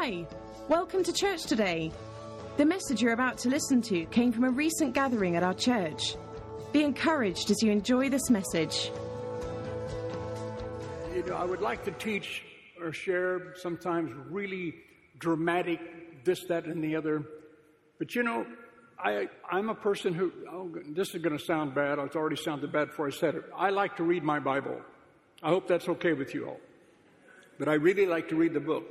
Hi, welcome to church today. The message you're about to listen to came from a recent gathering at our church. Be encouraged as you enjoy this message. You know, I would like to teach or share sometimes really dramatic this, that, and the other. But you know, I, I'm a person who, oh, this is going to sound bad. It's already sounded bad before I said it. I like to read my Bible. I hope that's okay with you all. But I really like to read the book.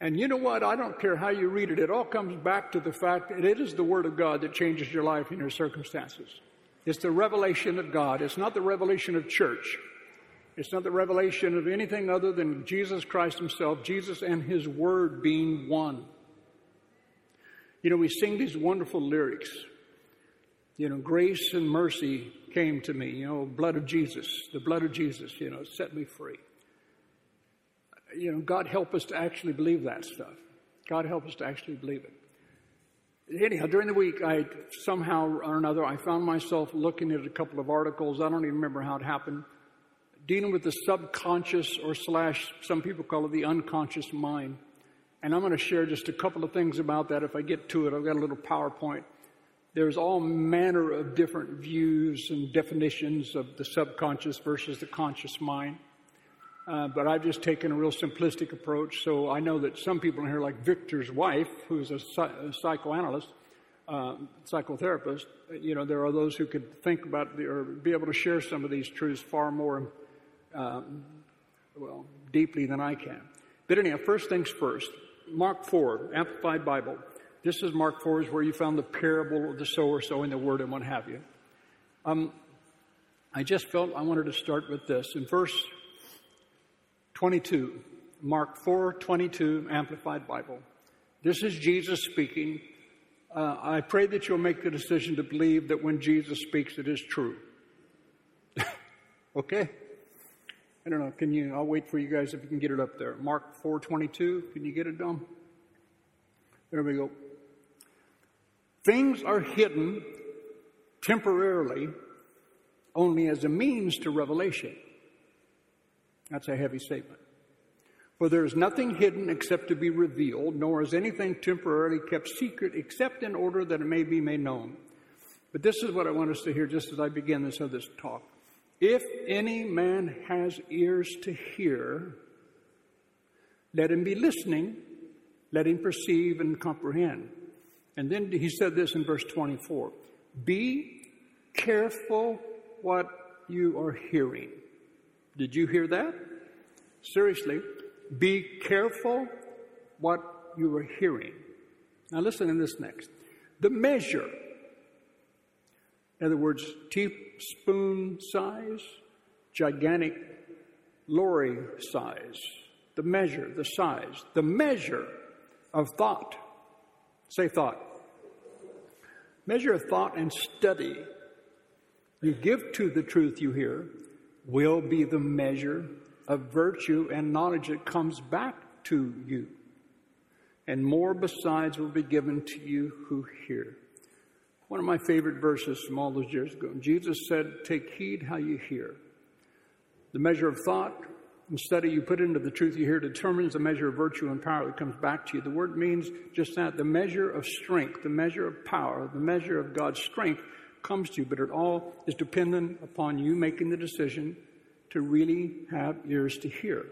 And you know what? I don't care how you read it. It all comes back to the fact that it is the Word of God that changes your life and your circumstances. It's the revelation of God. It's not the revelation of church. It's not the revelation of anything other than Jesus Christ Himself, Jesus and His Word being one. You know, we sing these wonderful lyrics. You know, grace and mercy came to me. You know, blood of Jesus, the blood of Jesus, you know, set me free you know, God help us to actually believe that stuff. God help us to actually believe it. Anyhow, during the week, I somehow or another, I found myself looking at a couple of articles. I don't even remember how it happened, dealing with the subconscious or slash, some people call it the unconscious mind. And I'm going to share just a couple of things about that if I get to it. I've got a little PowerPoint. There's all manner of different views and definitions of the subconscious versus the conscious mind. Uh, but I've just taken a real simplistic approach. So I know that some people in here, like Victor's wife, who's a, a psychoanalyst, uh, psychotherapist, you know, there are those who could think about the, or be able to share some of these truths far more, um, well, deeply than I can. But anyhow, first things first. Mark 4, Amplified Bible. This is Mark 4 is where you found the parable of the sower sowing the word and what have you. Um, I just felt I wanted to start with this. In verse 22, Mark 4 22, Amplified Bible. This is Jesus speaking. Uh, I pray that you'll make the decision to believe that when Jesus speaks, it is true. okay? I don't know. Can you? I'll wait for you guys if you can get it up there. Mark 4:22. Can you get it done? There we go. Things are hidden temporarily only as a means to revelation. That's a heavy statement. For there is nothing hidden except to be revealed, nor is anything temporarily kept secret except in order that it may be made known. But this is what I want us to hear just as I begin this of this talk. If any man has ears to hear, let him be listening, let him perceive and comprehend. And then he said this in verse 24 Be careful what you are hearing. Did you hear that? Seriously, be careful what you are hearing. Now, listen to this next. The measure, in other words, teaspoon size, gigantic lorry size, the measure, the size, the measure of thought. Say thought. Measure of thought and study you give to the truth you hear will be the measure of virtue and knowledge that comes back to you. And more besides will be given to you who hear. One of my favorite verses from all those years ago. Jesus said, Take heed how you hear. The measure of thought and study you put into the truth you hear determines the measure of virtue and power that comes back to you. The word means just that the measure of strength, the measure of power, the measure of God's strength comes to you, but it all is dependent upon you making the decision to really have ears to hear.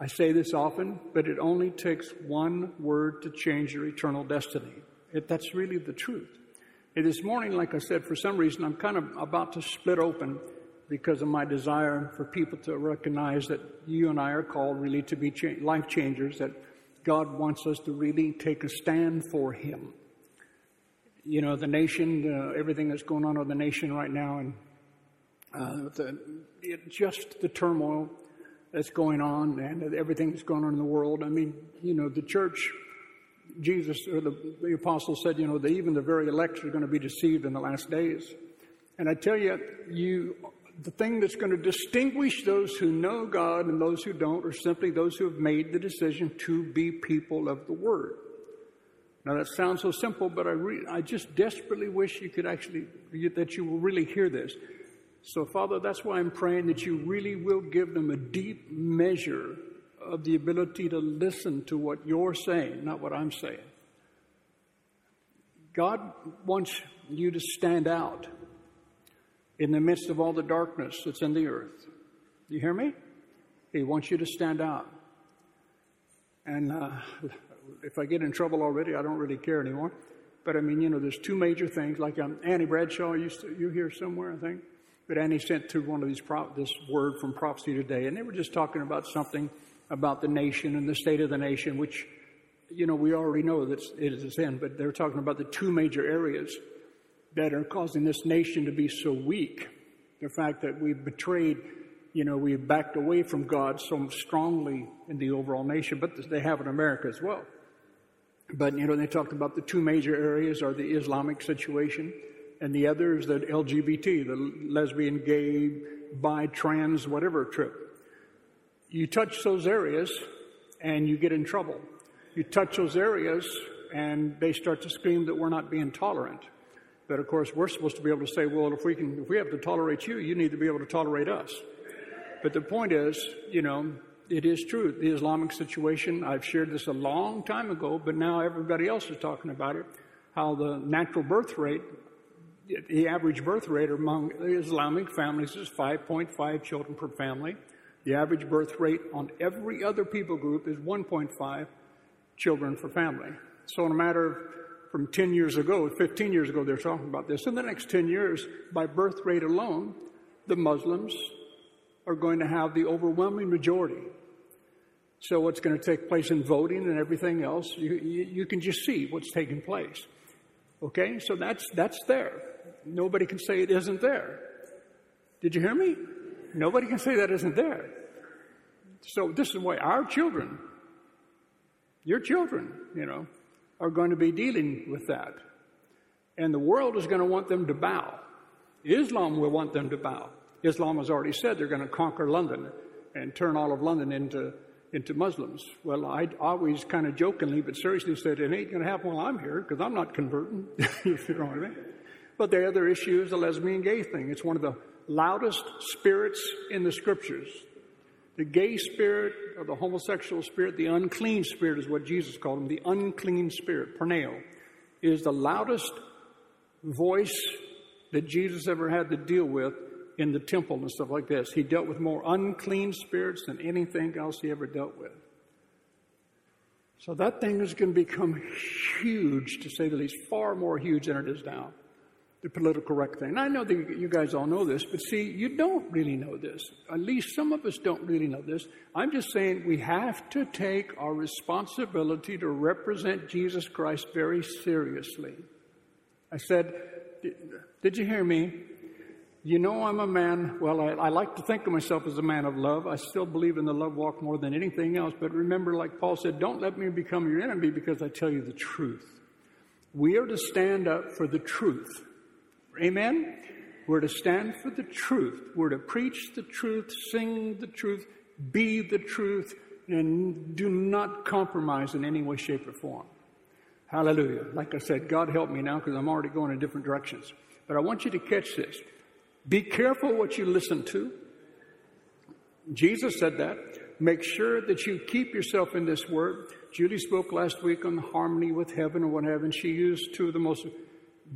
I say this often, but it only takes one word to change your eternal destiny. It, that's really the truth. And this morning, like I said, for some reason, I'm kind of about to split open because of my desire for people to recognize that you and I are called really to be cha- life changers, that God wants us to really take a stand for Him. You know, the nation, uh, everything that's going on in the nation right now, and uh, the, it, just the turmoil that's going on and everything that's going on in the world. I mean, you know, the church, Jesus or the, the apostle said, you know, that even the very elect are going to be deceived in the last days. And I tell you, you, the thing that's going to distinguish those who know God and those who don't are simply those who have made the decision to be people of the Word. Now that sounds so simple, but I, re- I just desperately wish you could actually, that you will really hear this. So, Father, that's why I'm praying that you really will give them a deep measure of the ability to listen to what you're saying, not what I'm saying. God wants you to stand out in the midst of all the darkness that's in the earth. Do you hear me? He wants you to stand out. And uh, if I get in trouble already, I don't really care anymore. But I mean, you know, there's two major things. Like um, Annie Bradshaw used to, you here somewhere, I think. But Annie sent to one of these prop, this word from prophecy today, and they were just talking about something about the nation and the state of the nation, which you know we already know that it is in. But they're talking about the two major areas that are causing this nation to be so weak. The fact that we've betrayed, you know, we've backed away from God so strongly in the overall nation, but they have in America as well. But, you know, they talked about the two major areas are the Islamic situation and the other is the LGBT, the lesbian, gay, bi, trans, whatever trip. You touch those areas and you get in trouble. You touch those areas and they start to scream that we're not being tolerant. But of course, we're supposed to be able to say, well, if we can, if we have to tolerate you, you need to be able to tolerate us. But the point is, you know, it is true. The Islamic situation, I've shared this a long time ago, but now everybody else is talking about it. How the natural birth rate, the average birth rate among Islamic families is 5.5 children per family. The average birth rate on every other people group is 1.5 children per family. So in a matter of from 10 years ago, 15 years ago, they're talking about this. In the next 10 years, by birth rate alone, the Muslims are going to have the overwhelming majority. So, what's going to take place in voting and everything else, you, you, you can just see what's taking place. Okay? So, that's, that's there. Nobody can say it isn't there. Did you hear me? Nobody can say that isn't there. So, this is why our children, your children, you know, are going to be dealing with that. And the world is going to want them to bow. Islam will want them to bow. Islam has already said they're going to conquer London and turn all of London into, into Muslims. Well, I always kind of jokingly but seriously said, it ain't going to happen while I'm here because I'm not converting, you know what I mean. But the other issue is the lesbian gay thing. It's one of the loudest spirits in the scriptures. The gay spirit or the homosexual spirit, the unclean spirit is what Jesus called him, the unclean spirit, porneo, is the loudest voice that Jesus ever had to deal with in the temple and stuff like this. He dealt with more unclean spirits than anything else he ever dealt with. So that thing is going to become huge, to say the least, far more huge than it is now. The political correct thing. And I know that you guys all know this, but see, you don't really know this. At least some of us don't really know this. I'm just saying we have to take our responsibility to represent Jesus Christ very seriously. I said, Did you hear me? You know, I'm a man, well, I, I, like to think of myself as a man of love. I still believe in the love walk more than anything else. But remember, like Paul said, don't let me become your enemy because I tell you the truth. We are to stand up for the truth. Amen? We're to stand for the truth. We're to preach the truth, sing the truth, be the truth, and do not compromise in any way, shape, or form. Hallelujah. Like I said, God help me now because I'm already going in different directions. But I want you to catch this. Be careful what you listen to. Jesus said that. Make sure that you keep yourself in this word. Julie spoke last week on harmony with heaven and what have, and she used two of the most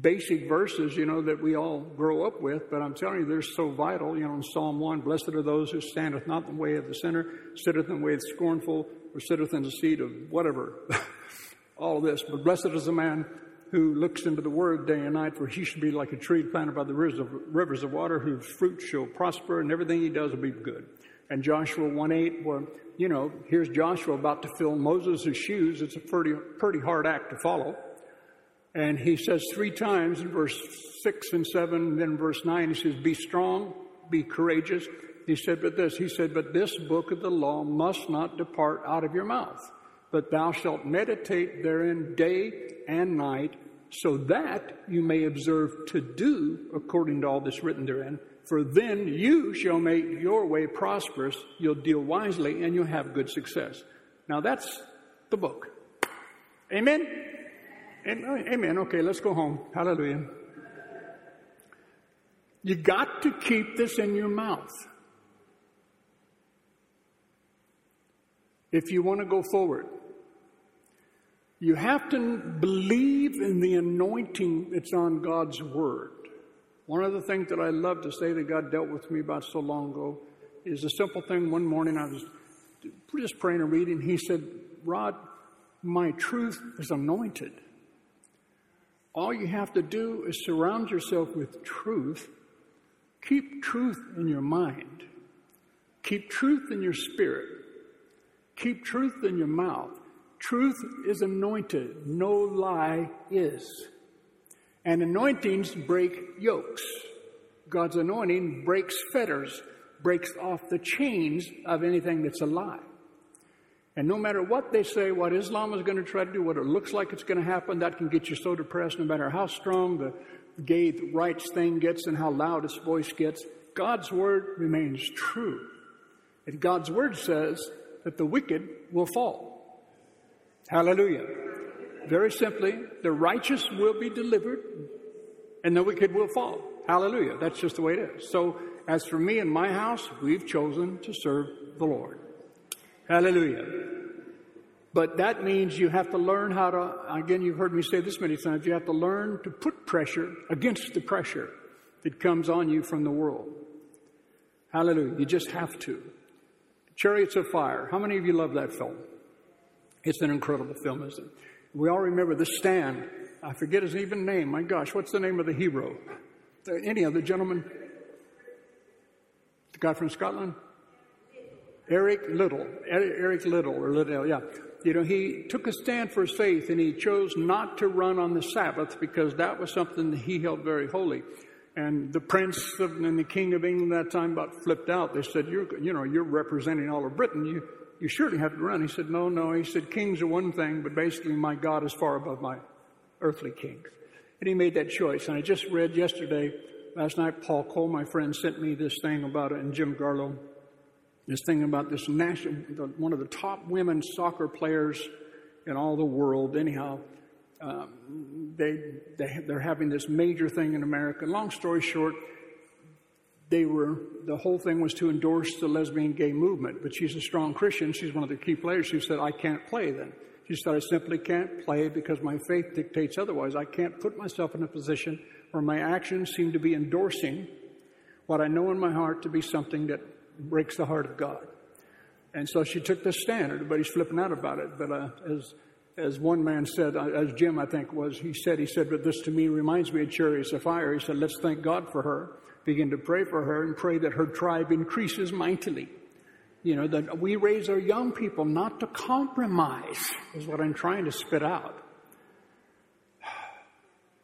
basic verses, you know, that we all grow up with, but I'm telling you, they're so vital. You know, in Psalm 1, blessed are those who standeth not in the way of the sinner, sitteth in the way of the scornful, or sitteth in the seat of whatever. all of this. But blessed is the man who looks into the word day and night, for he should be like a tree planted by the rivers of, water, whose fruit shall prosper, and everything he does will be good. And Joshua 1 8, where, you know, here's Joshua about to fill Moses' shoes. It's a pretty, pretty hard act to follow. And he says three times in verse 6 and 7, and then verse 9, he says, Be strong, be courageous. He said, But this, he said, But this book of the law must not depart out of your mouth but thou shalt meditate therein day and night, so that you may observe to do according to all that's written therein. For then you shall make your way prosperous, you'll deal wisely, and you'll have good success. Now that's the book. Amen? Amen. Okay, let's go home. Hallelujah. You got to keep this in your mouth. if you want to go forward. You have to believe in the anointing that's on God's Word. One of the things that I love to say that God dealt with me about so long ago is a simple thing. One morning I was just praying and reading. He said, Rod, my truth is anointed. All you have to do is surround yourself with truth. Keep truth in your mind. Keep truth in your spirit. Keep truth in your mouth. Truth is anointed. No lie is. And anointings break yokes. God's anointing breaks fetters, breaks off the chains of anything that's a lie. And no matter what they say, what Islam is going to try to do, what it looks like it's going to happen, that can get you so depressed no matter how strong the gay rights thing gets and how loud its voice gets. God's word remains true. And God's word says that the wicked will fall. Hallelujah. Very simply, the righteous will be delivered and the wicked will fall. Hallelujah. That's just the way it is. So, as for me and my house, we've chosen to serve the Lord. Hallelujah. But that means you have to learn how to, again, you've heard me say this many times, you have to learn to put pressure against the pressure that comes on you from the world. Hallelujah. You just have to. Chariots of Fire. How many of you love that film? It's an incredible film, isn't it? We all remember The Stand. I forget his even name. My gosh, what's the name of the hero? Any other gentleman? The guy from Scotland? Eric Little. Eric Little, or Liddell, yeah. You know, he took a stand for his faith and he chose not to run on the Sabbath because that was something that he held very holy. And the prince of, and the king of England that time about flipped out. They said, "You're, you know, you're representing all of Britain. You, you surely have to run." He said, "No, no." He said, "Kings are one thing, but basically, my God is far above my earthly kings." And he made that choice. And I just read yesterday, last night, Paul Cole, my friend, sent me this thing about it, and Jim Garlow this thing about this national, one of the top women soccer players in all the world. Anyhow, um, they, they they're having this major thing in America. Long story short, they were the whole thing was to endorse the lesbian gay movement. But she's a strong Christian. She's one of the key players. She said, "I can't play then." She said, "I simply can't play because my faith dictates otherwise. I can't put myself in a position where my actions seem to be endorsing what I know in my heart to be something that breaks the heart of God. And so she took this stand. Everybody's flipping out about it. But uh, as as one man said, uh, as Jim I think was, he said, he said, but this to me reminds me of Chariots of Fire. He said, let's thank God for her, begin to pray for her, and pray that her tribe increases mightily. You know, that we raise our young people not to compromise, is what I'm trying to spit out.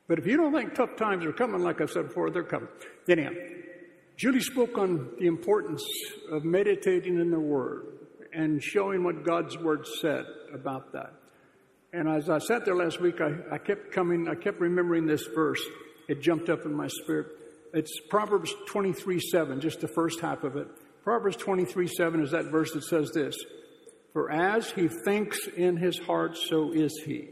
But if you don't think tough times are coming, like I said before, they're coming. Anyhow, Julie spoke on the importance of meditating in the Word and showing what God's Word said about that. And as I sat there last week, I, I kept coming, I kept remembering this verse. It jumped up in my spirit. It's Proverbs 23 7, just the first half of it. Proverbs 23 7 is that verse that says this For as he thinks in his heart, so is he.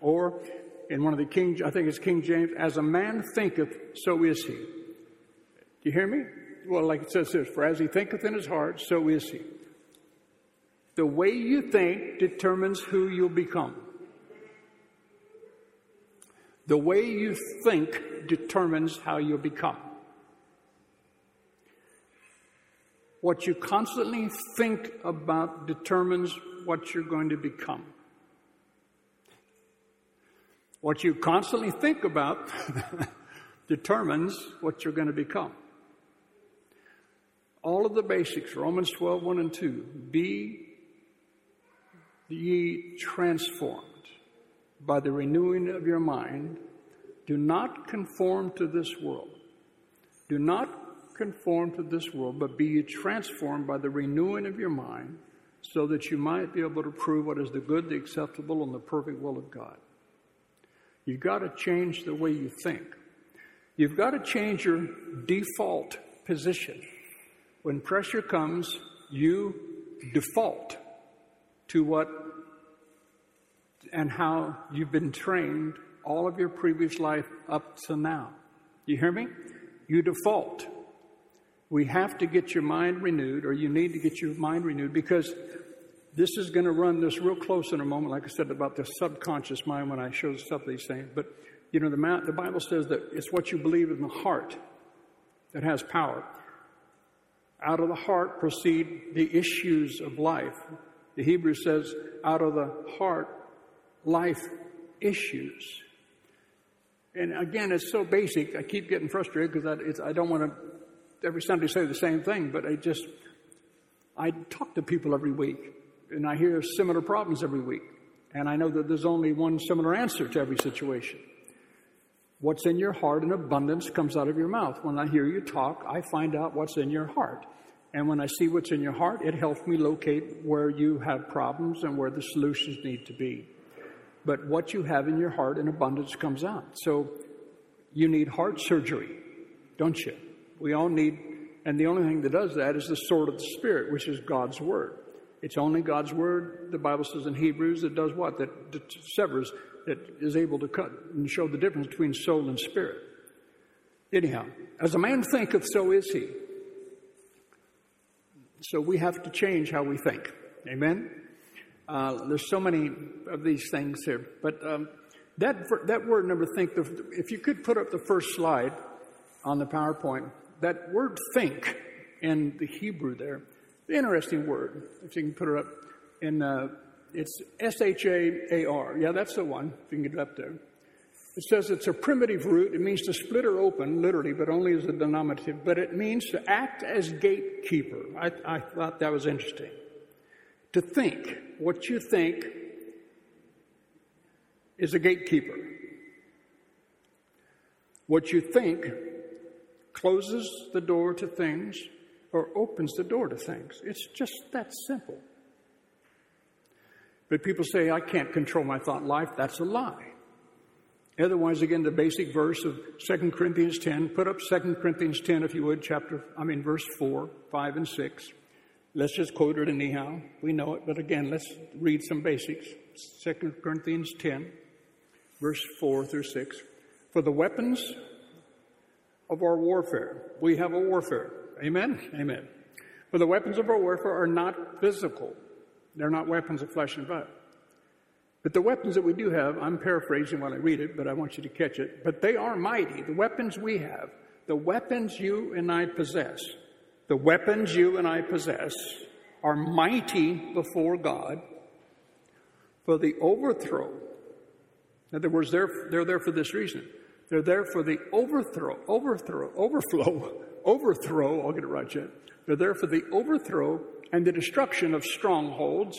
Or in one of the King, I think it's King James, as a man thinketh, so is he. Do you hear me? Well, like it says this, for as he thinketh in his heart, so is he. The way you think determines who you'll become. The way you think determines how you'll become. What you constantly think about determines what you're going to become. What you constantly think about determines what you're going to become all of the basics, Romans 12, 1 and 2. Be ye transformed by the renewing of your mind. Do not conform to this world. Do not conform to this world, but be ye transformed by the renewing of your mind, so that you might be able to prove what is the good, the acceptable, and the perfect will of God. You've got to change the way you think. You've got to change your default position. When pressure comes, you default to what and how you've been trained all of your previous life up to now. You hear me? You default. We have to get your mind renewed, or you need to get your mind renewed because this is going to run this real close in a moment, like I said about the subconscious mind when I show stuff these things. But, you know, the, the Bible says that it's what you believe in the heart that has power. Out of the heart proceed the issues of life. The Hebrew says, out of the heart, life issues. And again, it's so basic. I keep getting frustrated because I, I don't want to every Sunday say the same thing, but I just, I talk to people every week and I hear similar problems every week. And I know that there's only one similar answer to every situation. What's in your heart in abundance comes out of your mouth. When I hear you talk, I find out what's in your heart. And when I see what's in your heart, it helps me locate where you have problems and where the solutions need to be. But what you have in your heart in abundance comes out. So you need heart surgery, don't you? We all need, and the only thing that does that is the sword of the Spirit, which is God's Word. It's only God's Word, the Bible says in Hebrews, that does what? That, that severs, that is able to cut and show the difference between soul and spirit. Anyhow, as a man thinketh, so is he. So we have to change how we think. Amen? Uh, there's so many of these things here. But um, that, that word number think, if you could put up the first slide on the PowerPoint, that word think in the Hebrew there, interesting word, if you can put it up in, uh, it's S H A A R. Yeah, that's the one, if you can get it up there. It says it's a primitive root. It means to split or open, literally, but only as a denominative. But it means to act as gatekeeper. I, I thought that was interesting. To think what you think is a gatekeeper. What you think closes the door to things or opens the door to things. It's just that simple. But people say, I can't control my thought life. That's a lie. Otherwise, again, the basic verse of 2 Corinthians 10, put up 2 Corinthians 10, if you would, chapter, I mean, verse 4, 5, and 6. Let's just quote it anyhow. We know it, but again, let's read some basics. 2 Corinthians 10, verse 4 through 6. For the weapons of our warfare, we have a warfare. Amen? Amen. For the weapons of our warfare are not physical, they're not weapons of flesh and blood but the weapons that we do have, I'm paraphrasing while I read it, but I want you to catch it. But they are mighty. The weapons we have, the weapons you and I possess, the weapons you and I possess are mighty before God for the overthrow. In other words, they're, they're there for this reason. They're there for the overthrow, overthrow, overflow, overthrow, I'll get it right, Jen. They're there for the overthrow and the destruction of strongholds.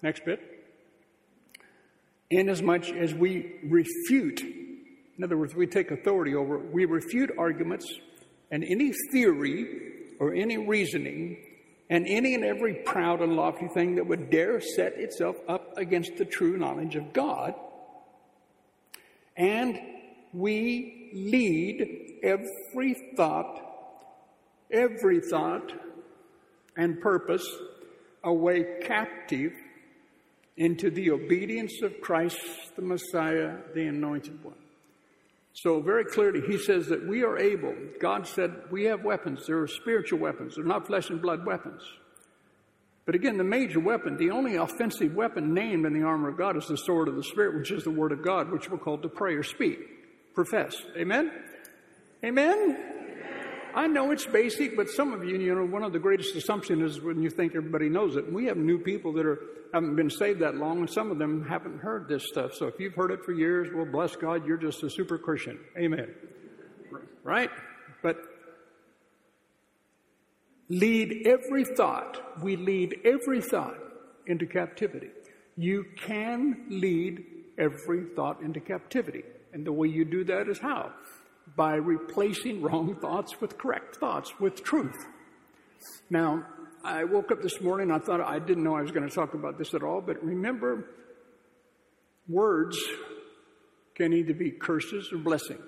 Next bit inasmuch as we refute, in other words, we take authority over, we refute arguments and any theory or any reasoning and any and every proud and lofty thing that would dare set itself up against the true knowledge of God. And we lead every thought, every thought and purpose away captive into the obedience of Christ the Messiah, the Anointed One. So, very clearly, he says that we are able, God said, we have weapons. They're spiritual weapons, they're not flesh and blood weapons. But again, the major weapon, the only offensive weapon named in the armor of God is the sword of the Spirit, which is the Word of God, which we're called to pray or speak, profess. Amen? Amen? I know it's basic, but some of you, you know, one of the greatest assumptions is when you think everybody knows it. We have new people that are haven't been saved that long, and some of them haven't heard this stuff. So if you've heard it for years, well, bless God, you're just a super Christian. Amen. Right? But lead every thought. We lead every thought into captivity. You can lead every thought into captivity. And the way you do that is how? By replacing wrong thoughts with correct thoughts, with truth. Now, I woke up this morning, I thought I didn't know I was going to talk about this at all, but remember, words can either be curses or blessings.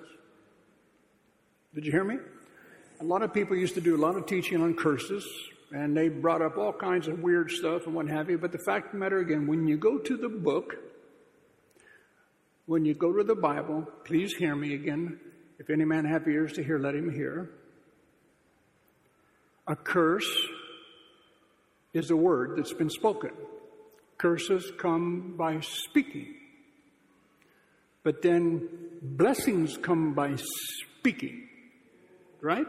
Did you hear me? A lot of people used to do a lot of teaching on curses, and they brought up all kinds of weird stuff and what have you. But the fact of the matter, again, when you go to the book, when you go to the Bible, please hear me again. If any man have ears to hear, let him hear. A curse is a word that's been spoken. Curses come by speaking. But then blessings come by speaking. Right?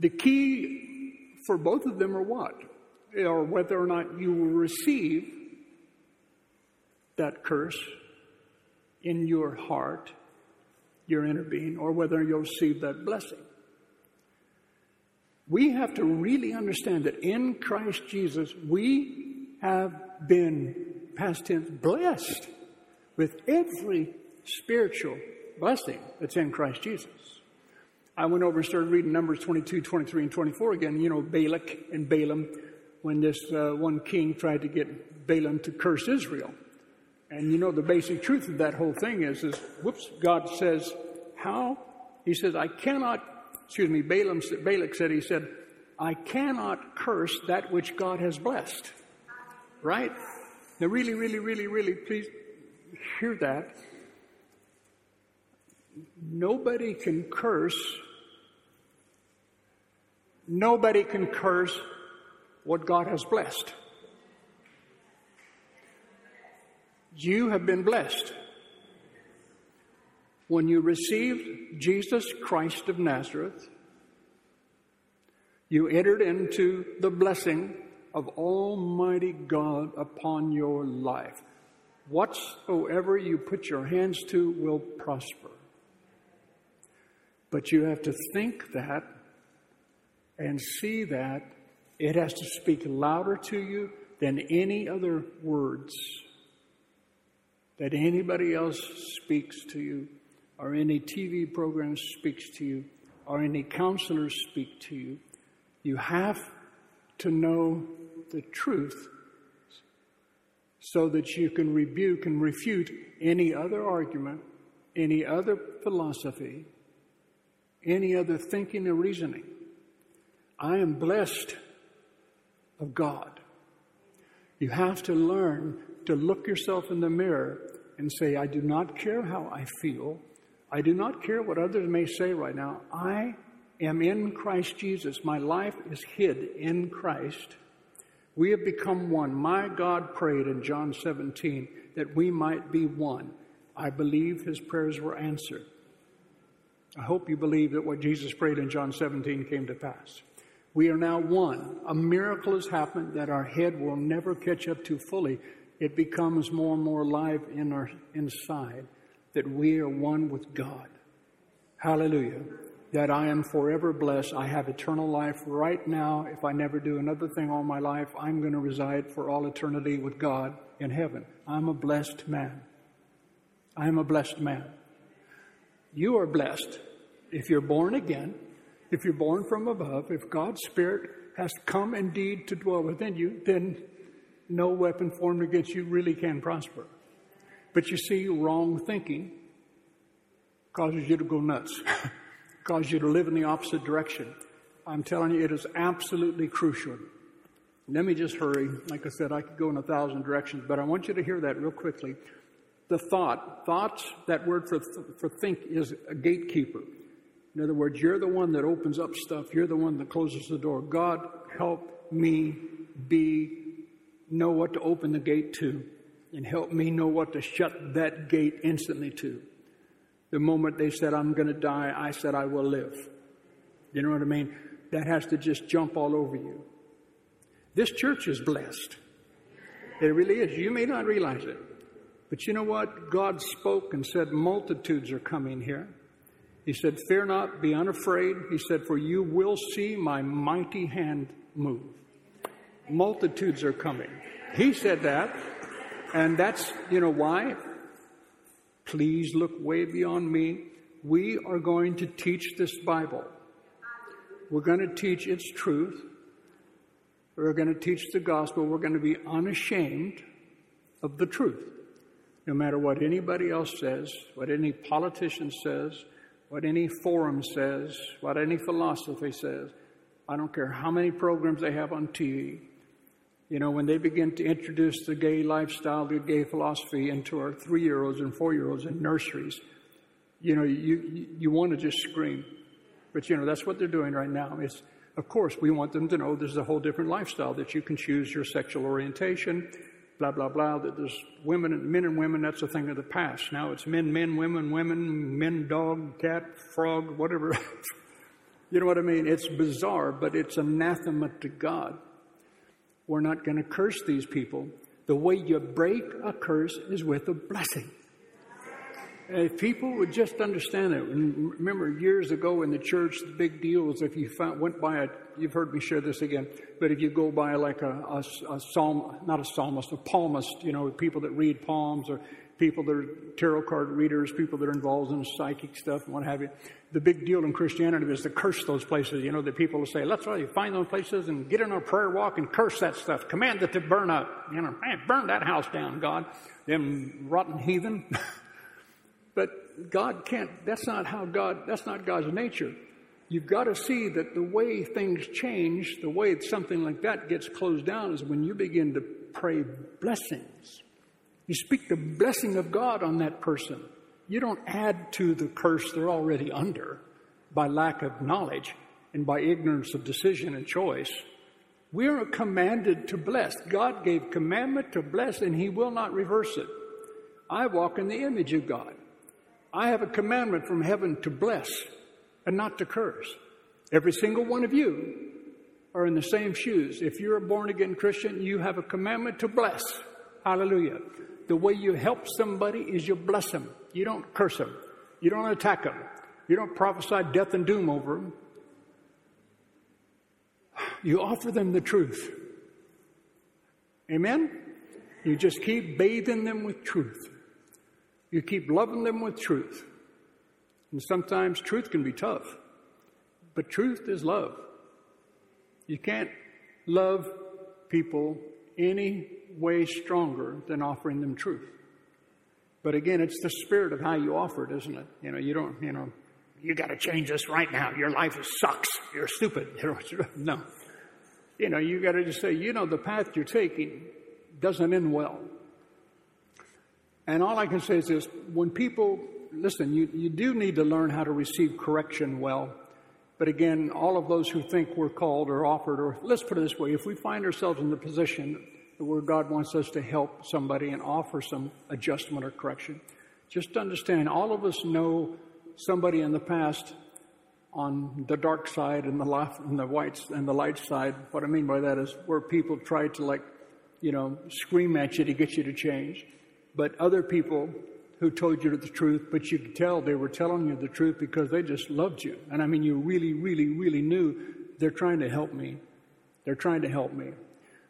The key for both of them are what? Or whether or not you will receive that curse in your heart, your inner being, or whether you'll receive that blessing. We have to really understand that in Christ Jesus, we have been, past tense, blessed with every spiritual blessing that's in Christ Jesus. I went over and started reading Numbers 22, 23, and 24 again. You know, Balak and Balaam, when this uh, one king tried to get Balaam to curse Israel. And you know, the basic truth of that whole thing is, is whoops, God says, how? He says, I cannot, excuse me, Balaam, Balak said, he said, I cannot curse that which God has blessed. Right? Now, really, really, really, really, please hear that. Nobody can curse. Nobody can curse what God has blessed. You have been blessed. When you received Jesus Christ of Nazareth, you entered into the blessing of Almighty God upon your life. Whatsoever you put your hands to will prosper. But you have to think that and see that it has to speak louder to you than any other words that anybody else speaks to you, or any TV program speaks to you, or any counselors speak to you. You have to know the truth so that you can rebuke and refute any other argument, any other philosophy, any other thinking or reasoning. I am blessed of God. You have to learn to look yourself in the mirror and say, I do not care how I feel. I do not care what others may say right now. I am in Christ Jesus. My life is hid in Christ. We have become one. My God prayed in John 17 that we might be one. I believe his prayers were answered. I hope you believe that what Jesus prayed in John 17 came to pass. We are now one. A miracle has happened that our head will never catch up to fully it becomes more and more alive in our inside that we are one with God. Hallelujah. That I am forever blessed. I have eternal life right now. If I never do another thing all my life, I'm going to reside for all eternity with God in heaven. I'm a blessed man. I am a blessed man. You are blessed if you're born again, if you're born from above, if God's Spirit has come indeed to dwell within you, then no weapon formed against you really can prosper. But you see, wrong thinking causes you to go nuts, causes you to live in the opposite direction. I'm telling you, it is absolutely crucial. Let me just hurry. Like I said, I could go in a thousand directions, but I want you to hear that real quickly. The thought, thoughts, that word for, for think is a gatekeeper. In other words, you're the one that opens up stuff. You're the one that closes the door. God, help me be know what to open the gate to and help me know what to shut that gate instantly to. The moment they said, I'm going to die, I said, I will live. You know what I mean? That has to just jump all over you. This church is blessed. It really is. You may not realize it. But you know what? God spoke and said, Multitudes are coming here. He said, Fear not, be unafraid. He said, For you will see my mighty hand move multitudes are coming. He said that, and that's, you know, why? Please look way beyond me. We are going to teach this Bible. We're going to teach its truth. We're going to teach the gospel. We're going to be unashamed of the truth. No matter what anybody else says, what any politician says, what any forum says, what any philosophy says, I don't care how many programs they have on TV. You know, when they begin to introduce the gay lifestyle, the gay philosophy into our three year olds and four year olds in nurseries, you know, you, you, want to just scream. But, you know, that's what they're doing right now. It's Of course, we want them to know there's a whole different lifestyle that you can choose your sexual orientation, blah, blah, blah, that there's women and men and women, that's a thing of the past. Now it's men, men, women, women, men, dog, cat, frog, whatever. you know what I mean? It's bizarre, but it's anathema to God. We're not going to curse these people. The way you break a curse is with a blessing. If people would just understand it, and remember years ago in the church, the big deal was if you found, went by a, you've heard me share this again, but if you go by like a, a, a psalm, not a psalmist, a palmist, you know, people that read palms or people that are tarot card readers, people that are involved in psychic stuff and what have you. The big deal in Christianity is to curse those places. You know, the people will say, let's find those places and get in our prayer walk and curse that stuff. Command it to burn up. You know, man, burn that house down, God. Them rotten heathen. But God can't, that's not how God, that's not God's nature. You've got to see that the way things change, the way something like that gets closed down is when you begin to pray blessings. You speak the blessing of God on that person. You don't add to the curse they're already under by lack of knowledge and by ignorance of decision and choice. We are commanded to bless. God gave commandment to bless and He will not reverse it. I walk in the image of God. I have a commandment from heaven to bless and not to curse. Every single one of you are in the same shoes. If you're a born again Christian, you have a commandment to bless. Hallelujah. The way you help somebody is you bless them. You don't curse them. You don't attack them. You don't prophesy death and doom over them. You offer them the truth. Amen? You just keep bathing them with truth. You keep loving them with truth. And sometimes truth can be tough, but truth is love. You can't love people any way stronger than offering them truth. But again, it's the spirit of how you offer it, isn't it? You know, you don't, you know, you got to change this right now. Your life sucks. You're stupid. no. You know, you got to just say, you know, the path you're taking doesn't end well. And all I can say is this when people, listen, you, you do need to learn how to receive correction well. But again, all of those who think we're called or offered, or let's put it this way if we find ourselves in the position where God wants us to help somebody and offer some adjustment or correction, just understand all of us know somebody in the past on the dark side and the left and the white and the light side. What I mean by that is where people try to like, you know, scream at you to get you to change but other people who told you the truth, but you could tell they were telling you the truth because they just loved you. And I mean, you really, really, really knew they're trying to help me. They're trying to help me.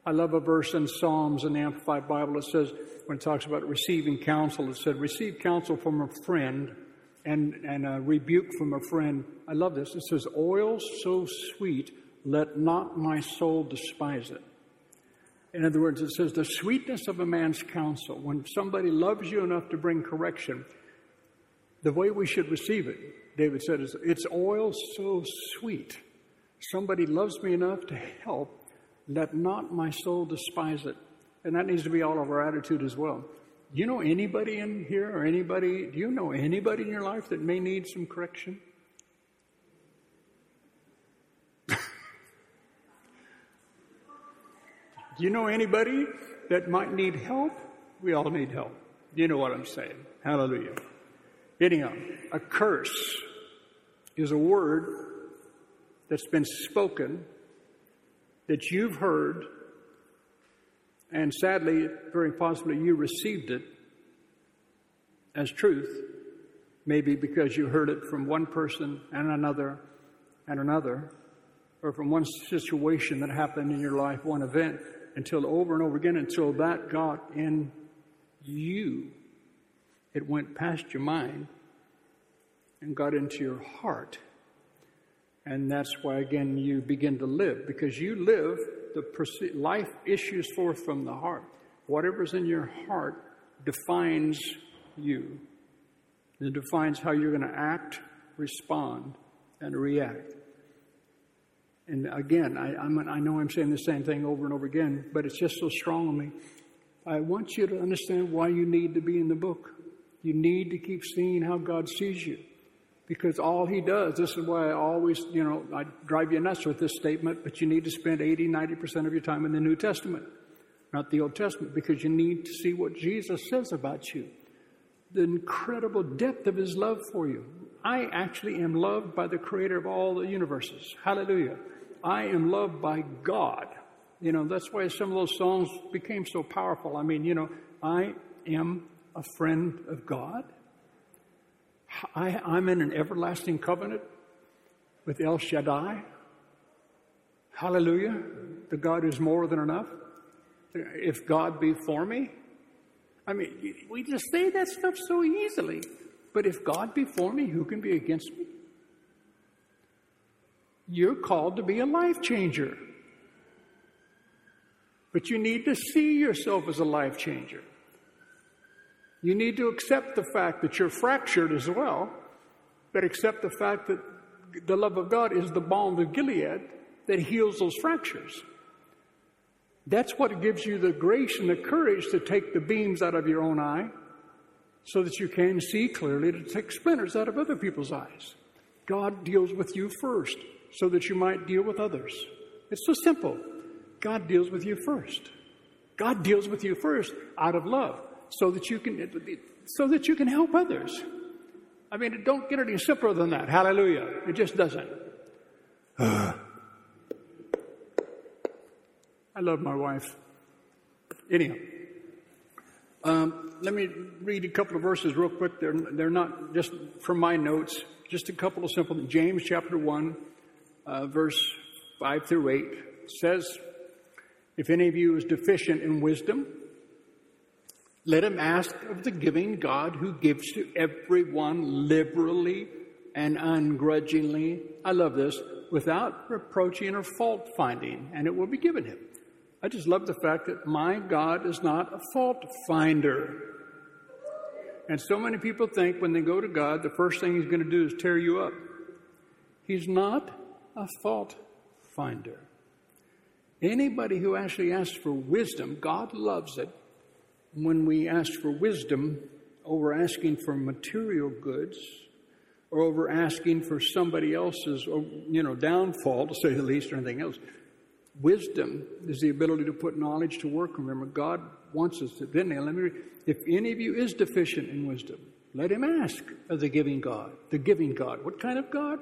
I love a verse in Psalms in the Amplified Bible. It says, when it talks about receiving counsel, it said, receive counsel from a friend and, and a rebuke from a friend. I love this. It says, oil so sweet, let not my soul despise it. In other words, it says the sweetness of a man's counsel. When somebody loves you enough to bring correction, the way we should receive it, David said, is it's oil so sweet. Somebody loves me enough to help. Let not my soul despise it. And that needs to be all of our attitude as well. You know anybody in here or anybody, do you know anybody in your life that may need some correction? Do you know anybody that might need help? We all need help. You know what I'm saying. Hallelujah. Anyhow, a curse is a word that's been spoken that you've heard, and sadly, very possibly, you received it as truth, maybe because you heard it from one person and another and another, or from one situation that happened in your life, one event until over and over again until that got in you. It went past your mind and got into your heart. And that's why, again, you begin to live because you live, the life issues forth from the heart. Whatever's in your heart defines you. It defines how you're going to act, respond, and react. And again, I, I'm, I know I'm saying the same thing over and over again, but it's just so strong on me. I want you to understand why you need to be in the book. You need to keep seeing how God sees you. Because all he does, this is why I always, you know, I drive you nuts with this statement, but you need to spend 80, 90% of your time in the New Testament, not the Old Testament, because you need to see what Jesus says about you. The incredible depth of his love for you. I actually am loved by the creator of all the universes. Hallelujah. I am loved by God. You know, that's why some of those songs became so powerful. I mean, you know, I am a friend of God. I, I'm in an everlasting covenant with El Shaddai. Hallelujah. The God is more than enough. If God be for me. I mean, we just say that stuff so easily. But if God be for me, who can be against me? You're called to be a life changer. But you need to see yourself as a life changer. You need to accept the fact that you're fractured as well, but accept the fact that the love of God is the balm of Gilead that heals those fractures. That's what gives you the grace and the courage to take the beams out of your own eye so that you can see clearly to take splinters out of other people's eyes. God deals with you first so that you might deal with others. It's so simple. God deals with you first. God deals with you first out of love so that you can so that you can help others. I mean, it don't get any simpler than that. Hallelujah. It just doesn't. I love my wife. Anyhow, um, let me read a couple of verses real quick. They're, they're not just from my notes, just a couple of simple. James chapter 1, uh, verse 5 through 8 says, If any of you is deficient in wisdom, let him ask of the giving God who gives to everyone liberally and ungrudgingly. I love this, without reproaching or fault finding, and it will be given him. I just love the fact that my God is not a fault finder. And so many people think when they go to God, the first thing He's going to do is tear you up. He's not a fault finder. Anybody who actually asks for wisdom, God loves it when we ask for wisdom over asking for material goods or over asking for somebody else's, you know, downfall, to say the least, or anything else. Wisdom is the ability to put knowledge to work. Remember, God wants us to. Then, let me read. If any of you is deficient in wisdom, let him ask of the giving God. The giving God. What kind of God?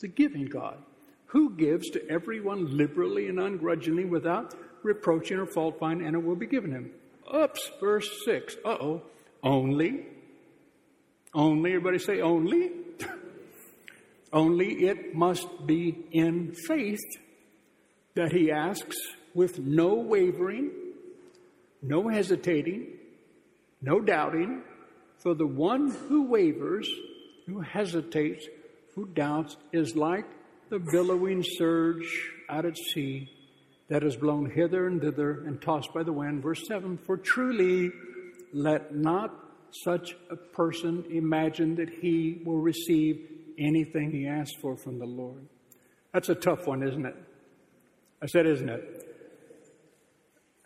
The giving God. Who gives to everyone liberally and ungrudgingly without reproaching or fault finding, and it will be given him. Oops, verse 6. Uh oh. Only. Only, everybody say only. only it must be in faith that he asks with no wavering, no hesitating, no doubting. For the one who wavers, who hesitates, who doubts, is like the billowing surge out at sea that is blown hither and thither and tossed by the wind. Verse 7 For truly, let not such a person imagine that he will receive anything he asks for from the Lord. That's a tough one, isn't it? I said, isn't it?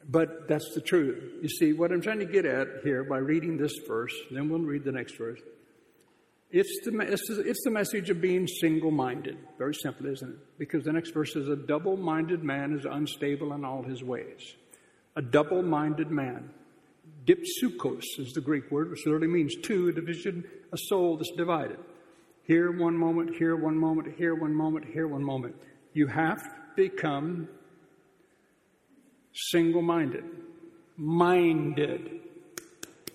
But that's the truth. You see, what I'm trying to get at here by reading this verse, then we'll read the next verse. It's the, it's the message of being single minded. Very simple, isn't it? Because the next verse is A double minded man is unstable in all his ways. A double minded man. Dipsukos is the Greek word, which literally means two, a division, a soul that's divided. Here one moment, here one moment, here one moment, here one moment. You have to become single minded. Minded.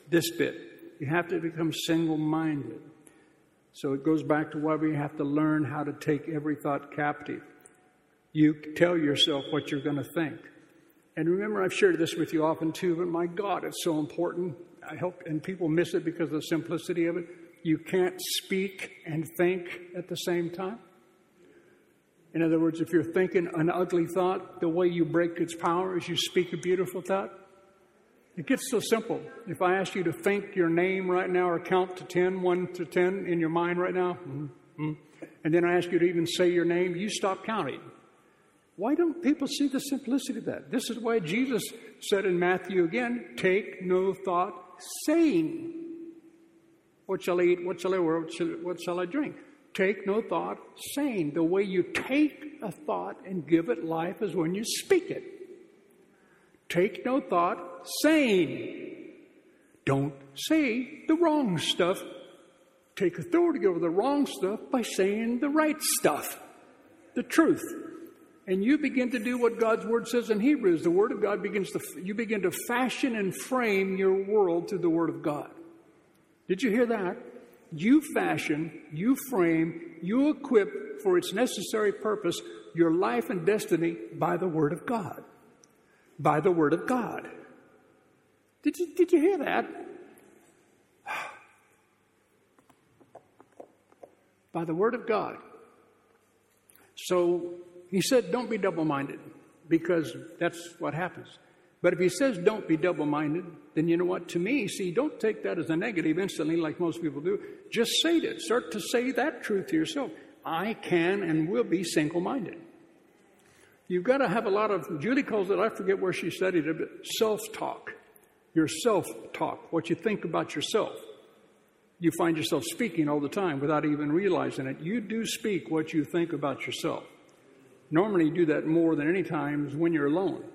This bit. You have to become single minded. So it goes back to why we have to learn how to take every thought captive. You tell yourself what you're going to think. And remember, I've shared this with you often too, but my God, it's so important. I hope, and people miss it because of the simplicity of it. You can't speak and think at the same time. In other words, if you're thinking an ugly thought, the way you break its power is you speak a beautiful thought. It gets so simple. If I ask you to think your name right now or count to 10, 1 to 10 in your mind right now, mm-hmm. and then I ask you to even say your name, you stop counting. Why don't people see the simplicity of that? This is why Jesus said in Matthew again, take no thought saying. What shall I eat? What shall I wear? What shall, what shall I drink? Take no thought, saying, the way you take a thought and give it life is when you speak it. Take no thought, saying. Don't say the wrong stuff. Take authority over the wrong stuff by saying the right stuff, the truth. And you begin to do what God's word says in Hebrews. The word of God begins to, you begin to fashion and frame your world through the word of God. Did you hear that? You fashion, you frame, you equip for its necessary purpose your life and destiny by the Word of God. By the Word of God. Did you, did you hear that? by the Word of God. So he said, don't be double minded because that's what happens. But if he says don't be double minded, then you know what? To me, see, don't take that as a negative instantly like most people do. Just say it. Start to say that truth to yourself. I can and will be single minded. You've got to have a lot of, Julie calls it, I forget where she studied it, but self talk. Your self talk, what you think about yourself. You find yourself speaking all the time without even realizing it. You do speak what you think about yourself. Normally, you do that more than any times when you're alone.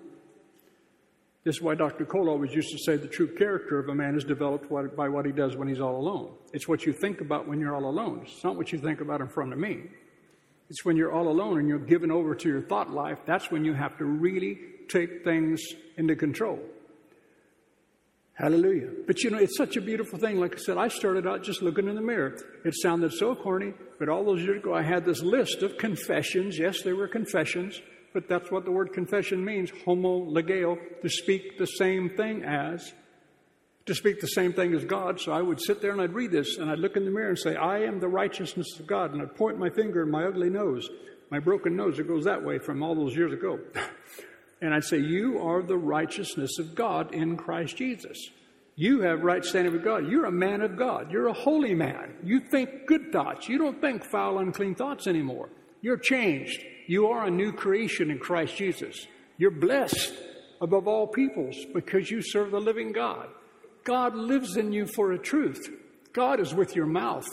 This is why Dr. Cole always used to say the true character of a man is developed by what he does when he's all alone. It's what you think about when you're all alone. It's not what you think about in front of me. It's when you're all alone and you're given over to your thought life, that's when you have to really take things into control. Hallelujah. But you know, it's such a beautiful thing. Like I said, I started out just looking in the mirror. It sounded so corny, but all those years ago, I had this list of confessions. Yes, they were confessions but that's what the word confession means homo homologeo, to speak the same thing as, to speak the same thing as God. So I would sit there and I'd read this and I'd look in the mirror and say, I am the righteousness of God. And I'd point my finger at my ugly nose, my broken nose. It goes that way from all those years ago. and I'd say, You are the righteousness of God in Christ Jesus. You have right standing with God. You're a man of God. You're a holy man. You think good thoughts. You don't think foul, unclean thoughts anymore. You're changed. You are a new creation in Christ Jesus. You're blessed above all peoples because you serve the living God. God lives in you for a truth. God is with your mouth.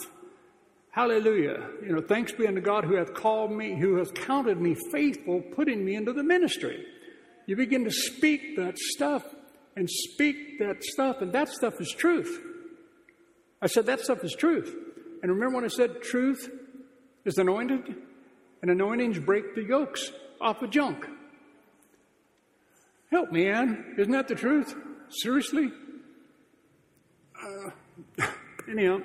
Hallelujah. You know, thanks be unto God who hath called me, who has counted me faithful, putting me into the ministry. You begin to speak that stuff and speak that stuff, and that stuff is truth. I said that stuff is truth. And remember when I said truth is anointed? and anointings break the yokes off of junk. Help me, Ann. Isn't that the truth? Seriously? Anyhow,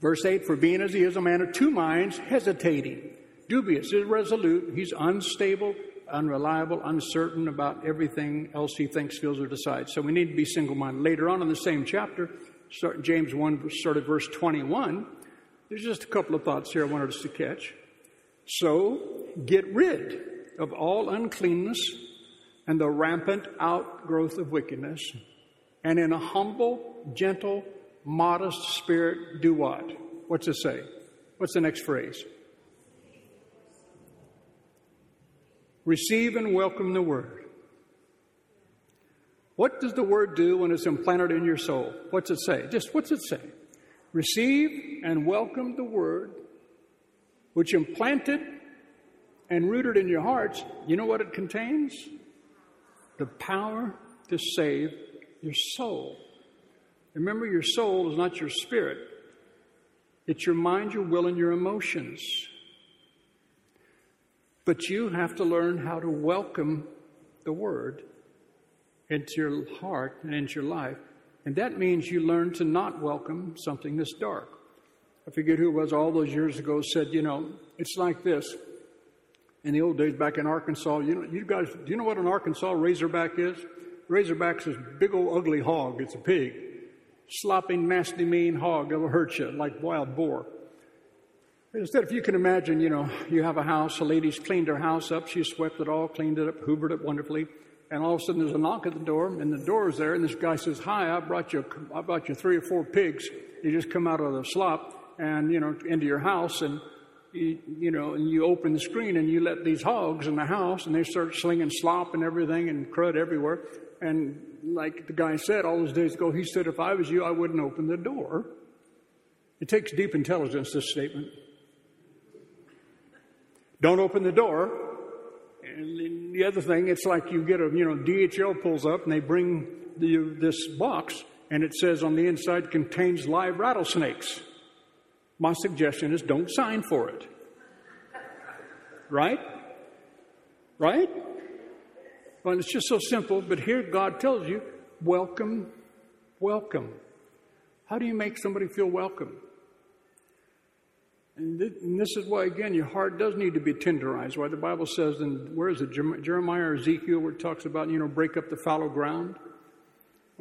verse 8 For being as he is a man of two minds, hesitating, dubious, irresolute, he's unstable, unreliable, uncertain about everything else he thinks, feels, or decides. So we need to be single minded. Later on in the same chapter, start, James 1, start verse 21. There's just a couple of thoughts here I wanted us to catch. So, get rid of all uncleanness and the rampant outgrowth of wickedness, and in a humble, gentle, modest spirit, do what? What's it say? What's the next phrase? Receive and welcome the word. What does the word do when it's implanted in your soul? What's it say? Just what's it say? Receive and welcome the word which implanted and rooted in your hearts. You know what it contains? The power to save your soul. Remember, your soul is not your spirit, it's your mind, your will, and your emotions. But you have to learn how to welcome the word into your heart and into your life and that means you learn to not welcome something that's dark. I forget who it was all those years ago said, you know, it's like this. In the old days back in Arkansas, you know, you guys, do you know what an Arkansas razorback is? Razorback's this big old ugly hog. It's a pig. Slopping, nasty, mean hog that'll hurt you like wild boar. Instead, if you can imagine, you know, you have a house, a lady's cleaned her house up, she swept it all, cleaned it up, hoovered it wonderfully and all of a sudden there's a knock at the door, and the door is there, and this guy says, "Hi, I brought you, I brought you three or four pigs. You just come out of the slop and you know into your house, and you, know, and you open the screen and you let these hogs in the house and they start slinging slop and everything and crud everywhere. And like the guy said all those days ago, he said, if I was you, I wouldn't open the door. It takes deep intelligence, this statement. Don't open the door. And the other thing, it's like you get a, you know, DHL pulls up and they bring you this box and it says on the inside contains live rattlesnakes. My suggestion is don't sign for it. Right? Right? Well, it's just so simple, but here God tells you, welcome, welcome. How do you make somebody feel welcome? And this is why, again, your heart does need to be tenderized. Why the Bible says, and where is it, Jeremiah or Ezekiel, where it talks about, you know, break up the fallow ground?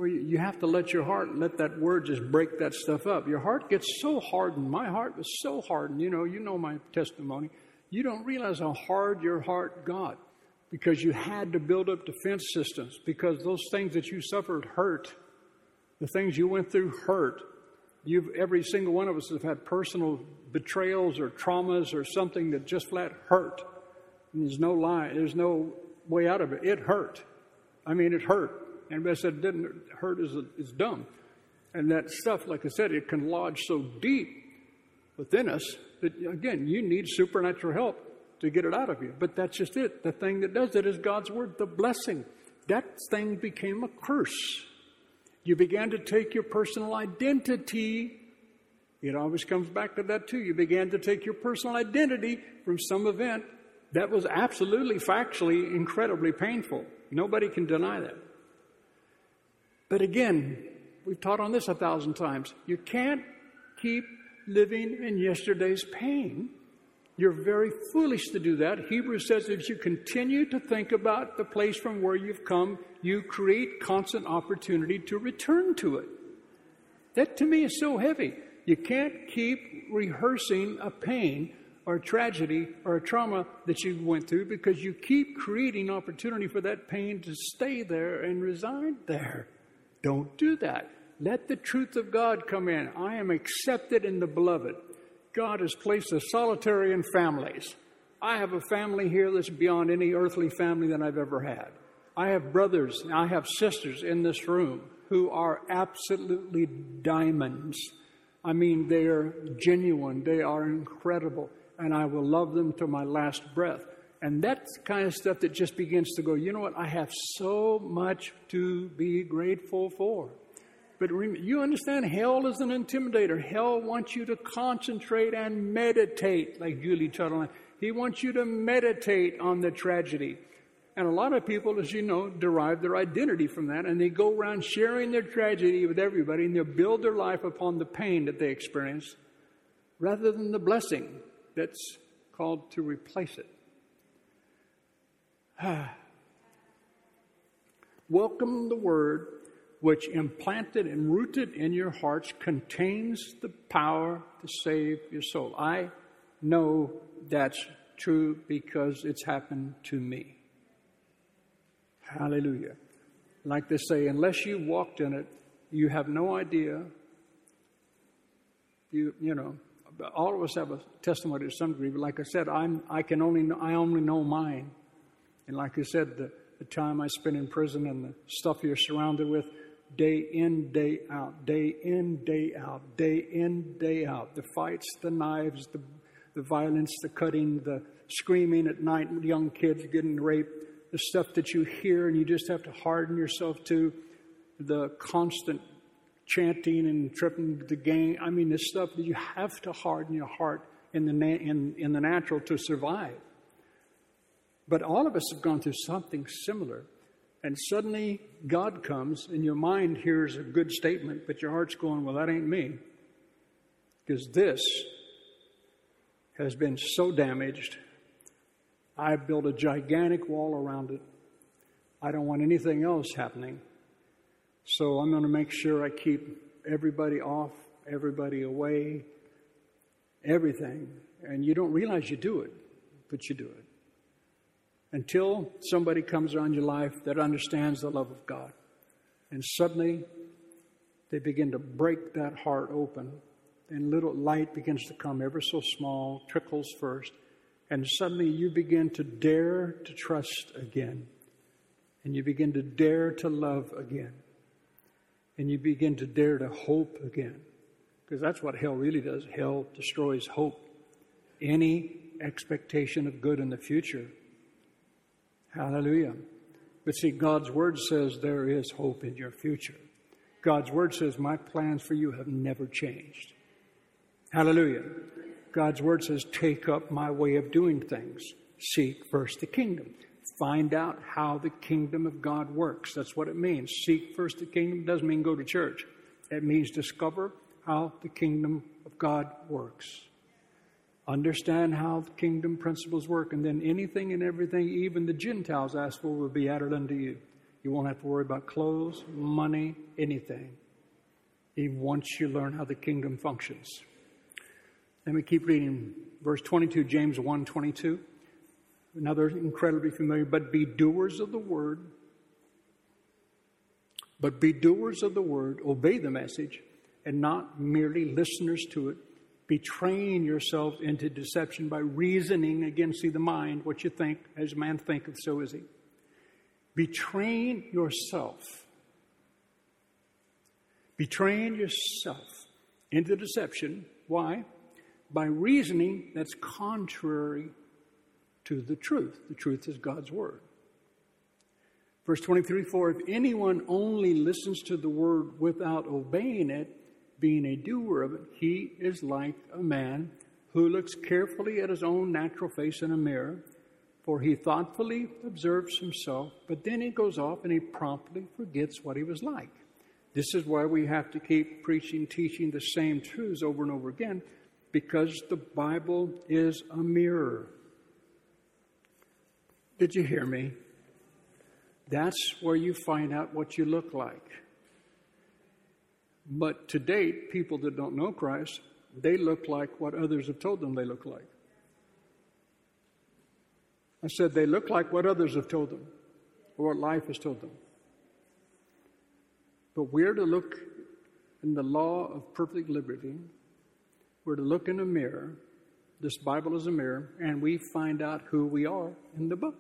You have to let your heart, let that word just break that stuff up. Your heart gets so hardened. My heart was so hardened. You know, you know my testimony. You don't realize how hard your heart got because you had to build up defense systems because those things that you suffered hurt. The things you went through hurt. You've, every single one of us have had personal betrayals or traumas or something that just flat hurt. And there's no lie. There's no way out of it. It hurt. I mean, it hurt. Anybody said it didn't hurt is, is dumb. And that stuff, like I said, it can lodge so deep within us that, again, you need supernatural help to get it out of you. But that's just it. The thing that does it is God's word, the blessing. That thing became a curse. You began to take your personal identity. It always comes back to that, too. You began to take your personal identity from some event that was absolutely, factually, incredibly painful. Nobody can deny that. But again, we've taught on this a thousand times. You can't keep living in yesterday's pain. You're very foolish to do that. Hebrews says if you continue to think about the place from where you've come, you create constant opportunity to return to it. That to me is so heavy. You can't keep rehearsing a pain or a tragedy or a trauma that you went through because you keep creating opportunity for that pain to stay there and reside there. Don't do that. Let the truth of God come in. I am accepted in the beloved. God has placed a solitary in families. I have a family here that's beyond any earthly family that I've ever had. I have brothers, I have sisters in this room who are absolutely diamonds. I mean, they are genuine, they are incredible, and I will love them to my last breath. And that's kind of stuff that just begins to go, you know what? I have so much to be grateful for. But you understand, hell is an intimidator. Hell wants you to concentrate and meditate, like Julie Tuttle. He wants you to meditate on the tragedy. And a lot of people, as you know, derive their identity from that, and they go around sharing their tragedy with everybody, and they build their life upon the pain that they experience rather than the blessing that's called to replace it. Welcome the word which implanted and rooted in your hearts contains the power to save your soul. I know that's true because it's happened to me. Hallelujah. Like they say, unless you walked in it, you have no idea. You, you know, all of us have a testimony to some degree, but like I said, I'm, I can only, I only know mine. And like I said, the, the time I spent in prison and the stuff you're surrounded with, day in, day out, day in, day out, day in, day out. The fights, the knives, the, the violence, the cutting, the screaming at night, young kids getting raped, the stuff that you hear and you just have to harden yourself to, the constant chanting and tripping the game. I mean, the stuff that you have to harden your heart in the, na- in, in the natural to survive. But all of us have gone through something similar. And suddenly God comes, and your mind hears a good statement, but your heart's going, Well, that ain't me. Because this has been so damaged. I've built a gigantic wall around it. I don't want anything else happening. So I'm going to make sure I keep everybody off, everybody away, everything. And you don't realize you do it, but you do it until somebody comes around your life that understands the love of God. And suddenly they begin to break that heart open. and little light begins to come ever so small, trickles first, and suddenly you begin to dare to trust again. And you begin to dare to love again. And you begin to dare to hope again. Because that's what hell really does. Hell destroys hope. Any expectation of good in the future. Hallelujah. But see, God's word says there is hope in your future. God's word says, My plans for you have never changed. Hallelujah. God's word says, Take up my way of doing things. Seek first the kingdom. Find out how the kingdom of God works. That's what it means. Seek first the kingdom doesn't mean go to church, it means discover how the kingdom of God works. Understand how the kingdom principles work, and then anything and everything, even the Gentiles ask for, will be added unto you. You won't have to worry about clothes, money, anything. Even once you learn how the kingdom functions. Let me keep reading verse 22, James 1 22. Another incredibly familiar, but be doers of the word. But be doers of the word, obey the message, and not merely listeners to it, betraying yourself into deception by reasoning against the mind, what you think, as man thinketh, so is he. Betraying yourself. Betraying yourself into deception. Why? By reasoning that's contrary to the truth. The truth is God's Word. Verse 23 For if anyone only listens to the Word without obeying it, being a doer of it, he is like a man who looks carefully at his own natural face in a mirror, for he thoughtfully observes himself, but then he goes off and he promptly forgets what he was like. This is why we have to keep preaching, teaching the same truths over and over again, because the Bible is a mirror. Did you hear me? That's where you find out what you look like. But to date, people that don't know Christ, they look like what others have told them they look like. I said they look like what others have told them or what life has told them. But we're to look in the law of perfect liberty. We're to look in a mirror. This Bible is a mirror, and we find out who we are in the book.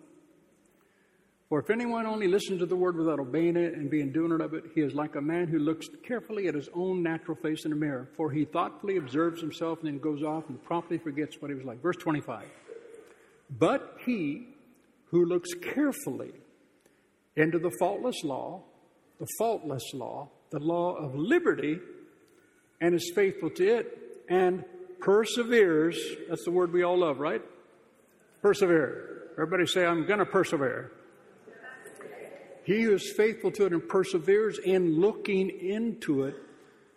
For if anyone only listens to the word without obeying it and being doer of it, he is like a man who looks carefully at his own natural face in a mirror. For he thoughtfully observes himself and then goes off and promptly forgets what he was like. Verse 25. But he who looks carefully into the faultless law, the faultless law, the law of liberty, and is faithful to it, and perseveres, that's the word we all love, right? Persevere. Everybody say, I'm going to persevere. He who is faithful to it and perseveres in looking into it,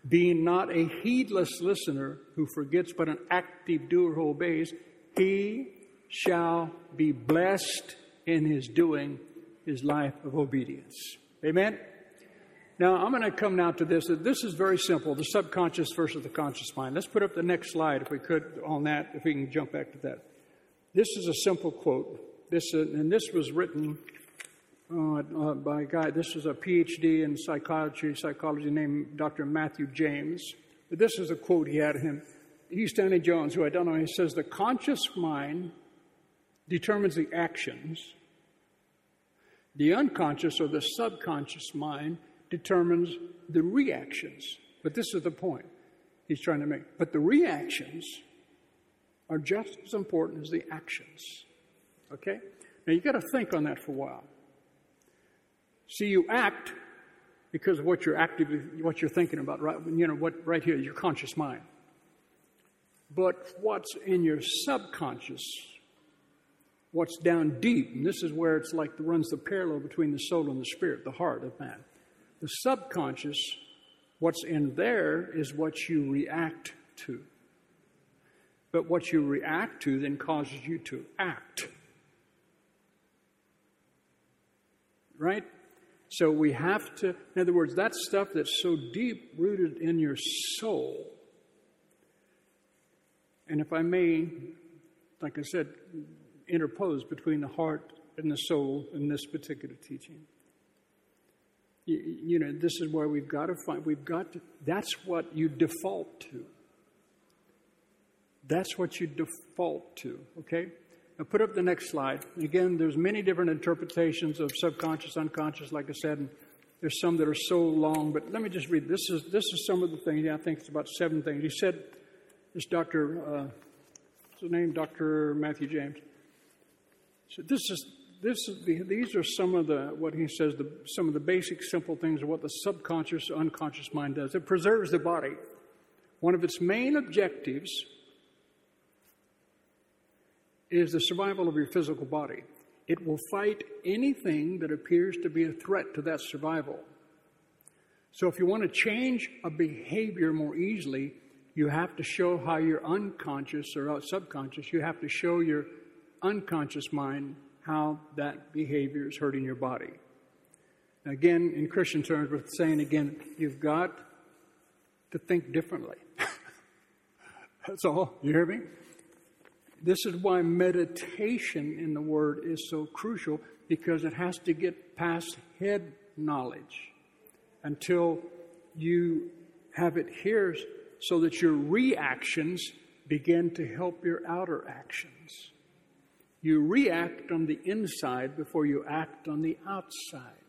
being not a heedless listener who forgets but an active doer who obeys, he shall be blessed in his doing his life of obedience. Amen? Now, I'm going to come now to this. This is very simple the subconscious versus the conscious mind. Let's put up the next slide, if we could, on that, if we can jump back to that. This is a simple quote. This, and this was written uh, uh, by a guy. This is a PhD in psychology, psychology named Dr. Matthew James. But this is a quote he had of him. He's Stanley Jones, who I don't know. He says, The conscious mind determines the actions, the unconscious or the subconscious mind determines the reactions. But this is the point he's trying to make. But the reactions are just as important as the actions. Okay? Now you got to think on that for a while. See, you act because of what you're actively, what you're thinking about, right? You know, what right here, your conscious mind. But what's in your subconscious, what's down deep, and this is where it's like runs the parallel between the soul and the spirit, the heart of man. The subconscious, what's in there is what you react to. But what you react to then causes you to act. Right? So we have to, in other words, that stuff that's so deep rooted in your soul. And if I may, like I said, interpose between the heart and the soul in this particular teaching. You, you know, this is where we've got to find, we've got to, that's what you default to. That's what you default to, okay? Now put up the next slide. Again, there's many different interpretations of subconscious, unconscious, like I said, and there's some that are so long, but let me just read. This is this is some of the things. Yeah, I think it's about seven things. He said, this Dr. Uh, what's his name? Dr. Matthew James. So this is this is the, these are some of the what he says the, some of the basic simple things of what the subconscious unconscious mind does it preserves the body one of its main objectives is the survival of your physical body. It will fight anything that appears to be a threat to that survival. So, if you want to change a behavior more easily, you have to show how your unconscious or subconscious, you have to show your unconscious mind how that behavior is hurting your body. Again, in Christian terms, we're saying again, you've got to think differently. That's all. You hear me? This is why meditation in the Word is so crucial because it has to get past head knowledge until you have it here so that your reactions begin to help your outer actions. You react on the inside before you act on the outside.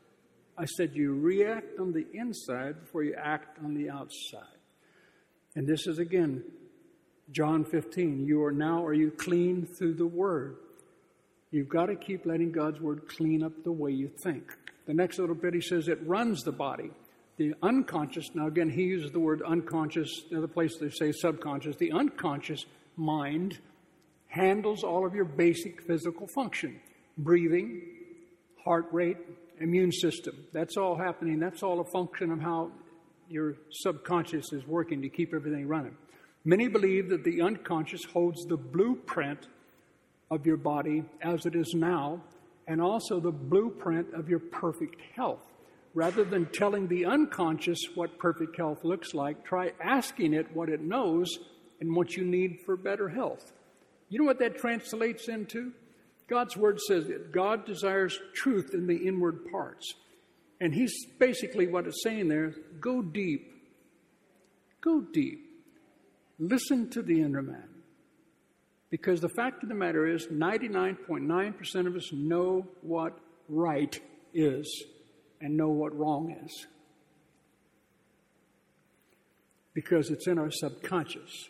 I said you react on the inside before you act on the outside. And this is again John 15, you are now, are you clean through the Word? You've got to keep letting God's Word clean up the way you think. The next little bit, he says it runs the body. The unconscious, now again, he uses the word unconscious, the place they say subconscious. The unconscious mind handles all of your basic physical function breathing, heart rate, immune system. That's all happening. That's all a function of how your subconscious is working to keep everything running. Many believe that the unconscious holds the blueprint of your body as it is now, and also the blueprint of your perfect health. Rather than telling the unconscious what perfect health looks like, try asking it what it knows and what you need for better health. You know what that translates into? God's word says that God desires truth in the inward parts. And he's basically what it's saying there go deep. Go deep. Listen to the inner man. Because the fact of the matter is, 99.9% of us know what right is and know what wrong is. Because it's in our subconscious.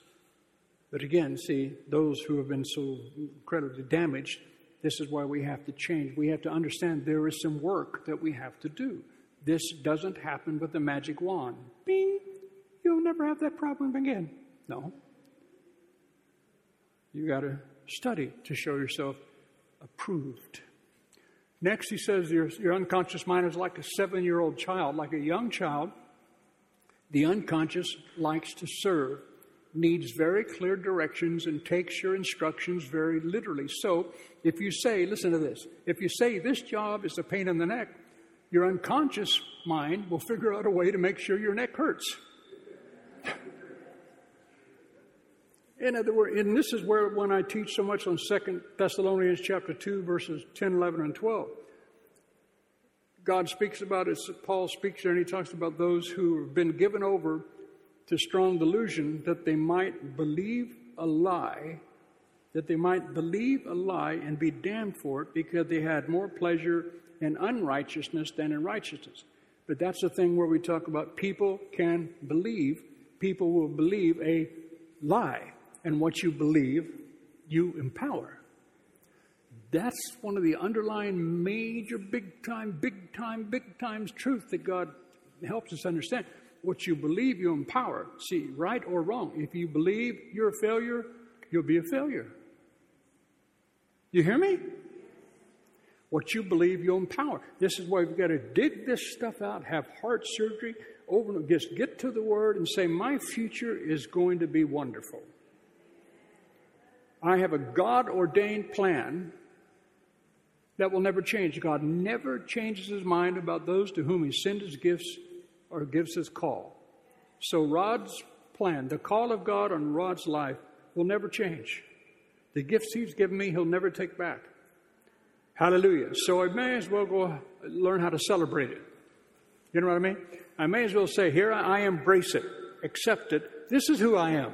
But again, see, those who have been so incredibly damaged, this is why we have to change. We have to understand there is some work that we have to do. This doesn't happen with a magic wand. Bing! You'll never have that problem again. No. You got to study to show yourself approved. Next, he says your, your unconscious mind is like a seven year old child, like a young child. The unconscious likes to serve, needs very clear directions, and takes your instructions very literally. So, if you say, listen to this, if you say this job is a pain in the neck, your unconscious mind will figure out a way to make sure your neck hurts. In other words, and this is where when I teach so much on Second Thessalonians chapter 2, verses 10, 11, and 12. God speaks about it, Paul speaks there, and he talks about those who have been given over to strong delusion that they might believe a lie, that they might believe a lie and be damned for it because they had more pleasure in unrighteousness than in righteousness. But that's the thing where we talk about people can believe, people will believe a lie and what you believe, you empower. That's one of the underlying major, big time, big time, big times truth that God helps us understand. What you believe, you empower. See, right or wrong. If you believe you're a failure, you'll be a failure. You hear me? What you believe, you empower. This is why we've got to dig this stuff out, have heart surgery, over and just get to the Word and say, My future is going to be wonderful. I have a God ordained plan that will never change. God never changes his mind about those to whom he sends his gifts or gives his call. So, Rod's plan, the call of God on Rod's life, will never change. The gifts he's given me, he'll never take back. Hallelujah. So, I may as well go learn how to celebrate it. You know what I mean? I may as well say, Here I embrace it, accept it. This is who I am.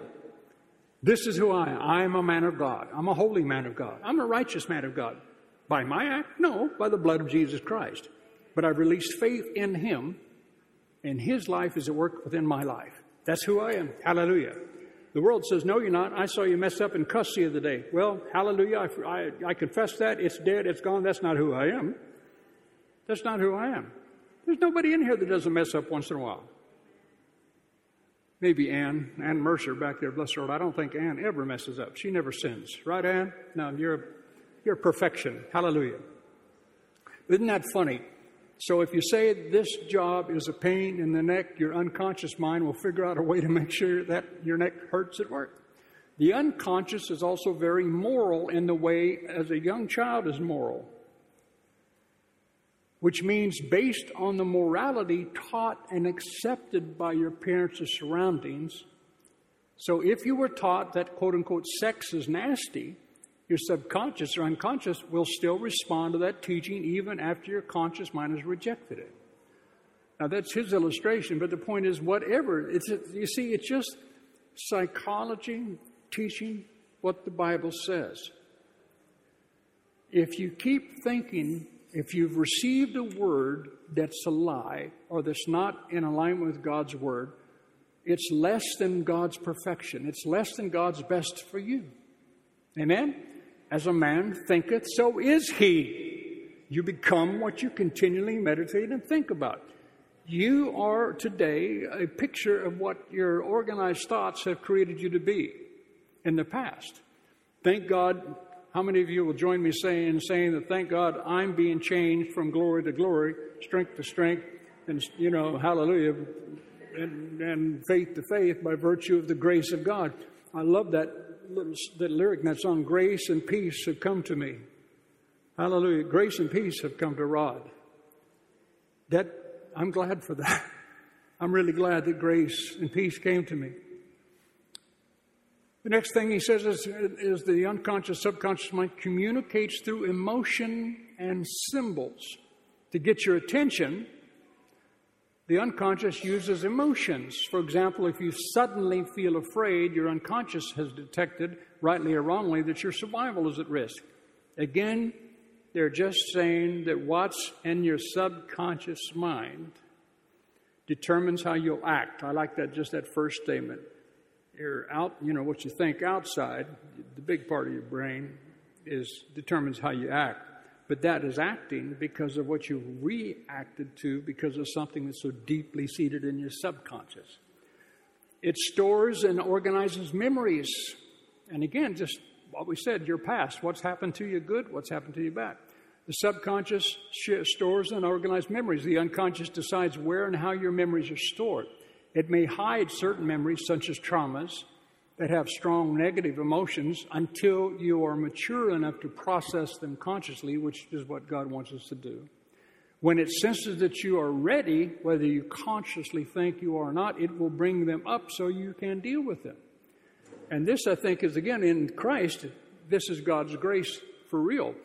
This is who I am. I am a man of God. I'm a holy man of God. I'm a righteous man of God. By my act? No, by the blood of Jesus Christ. But I've released faith in Him, and His life is at work within my life. That's who I am. Hallelujah. The world says, No, you're not. I saw you mess up in cuss the other day. Well, hallelujah. I, I, I confess that. It's dead. It's gone. That's not who I am. That's not who I am. There's nobody in here that doesn't mess up once in a while. Maybe Ann, Ann Mercer back there, bless her. I don't think Ann ever messes up. She never sins. Right, Ann? No, you're, you're perfection. Hallelujah. Isn't that funny? So if you say this job is a pain in the neck, your unconscious mind will figure out a way to make sure that your neck hurts at work. The unconscious is also very moral in the way as a young child is moral which means based on the morality taught and accepted by your parents or surroundings. So if you were taught that quote unquote sex is nasty, your subconscious or unconscious will still respond to that teaching even after your conscious mind has rejected it. Now that's his illustration, but the point is whatever, it's you see, it's just psychology teaching what the Bible says. If you keep thinking if you've received a word that's a lie or that's not in alignment with God's word, it's less than God's perfection. It's less than God's best for you. Amen? As a man thinketh, so is he. You become what you continually meditate and think about. You are today a picture of what your organized thoughts have created you to be in the past. Thank God how many of you will join me saying, saying that thank God I'm being changed from glory to glory, strength to strength, and, you know, hallelujah, and, and faith to faith by virtue of the grace of God. I love that little that lyric that song, Grace and peace have come to me. Hallelujah. Grace and peace have come to Rod. That I'm glad for that. I'm really glad that grace and peace came to me. The next thing he says is, is the unconscious, subconscious mind communicates through emotion and symbols. To get your attention, the unconscious uses emotions. For example, if you suddenly feel afraid, your unconscious has detected, rightly or wrongly, that your survival is at risk. Again, they're just saying that what's in your subconscious mind determines how you'll act. I like that, just that first statement your out, you know, what you think outside, the big part of your brain is determines how you act. But that is acting because of what you reacted to because of something that's so deeply seated in your subconscious. It stores and organizes memories. And again, just what we said, your past. What's happened to you good? What's happened to you bad? The subconscious stores and organizes memories. The unconscious decides where and how your memories are stored. It may hide certain memories, such as traumas, that have strong negative emotions until you are mature enough to process them consciously, which is what God wants us to do. When it senses that you are ready, whether you consciously think you are or not, it will bring them up so you can deal with them. And this, I think, is again in Christ, this is God's grace for real.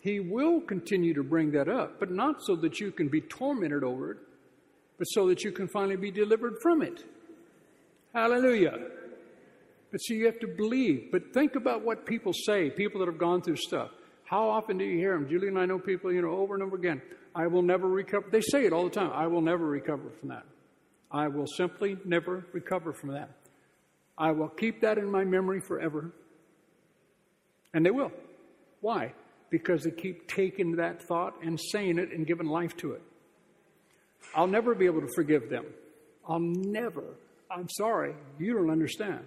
He will continue to bring that up, but not so that you can be tormented over it, but so that you can finally be delivered from it. Hallelujah. But see, you have to believe. But think about what people say, people that have gone through stuff. How often do you hear them? Julie and I know people, you know, over and over again. I will never recover. They say it all the time. I will never recover from that. I will simply never recover from that. I will keep that in my memory forever. And they will. Why? Because they keep taking that thought and saying it and giving life to it. I'll never be able to forgive them. I'll never. I'm sorry, you don't understand.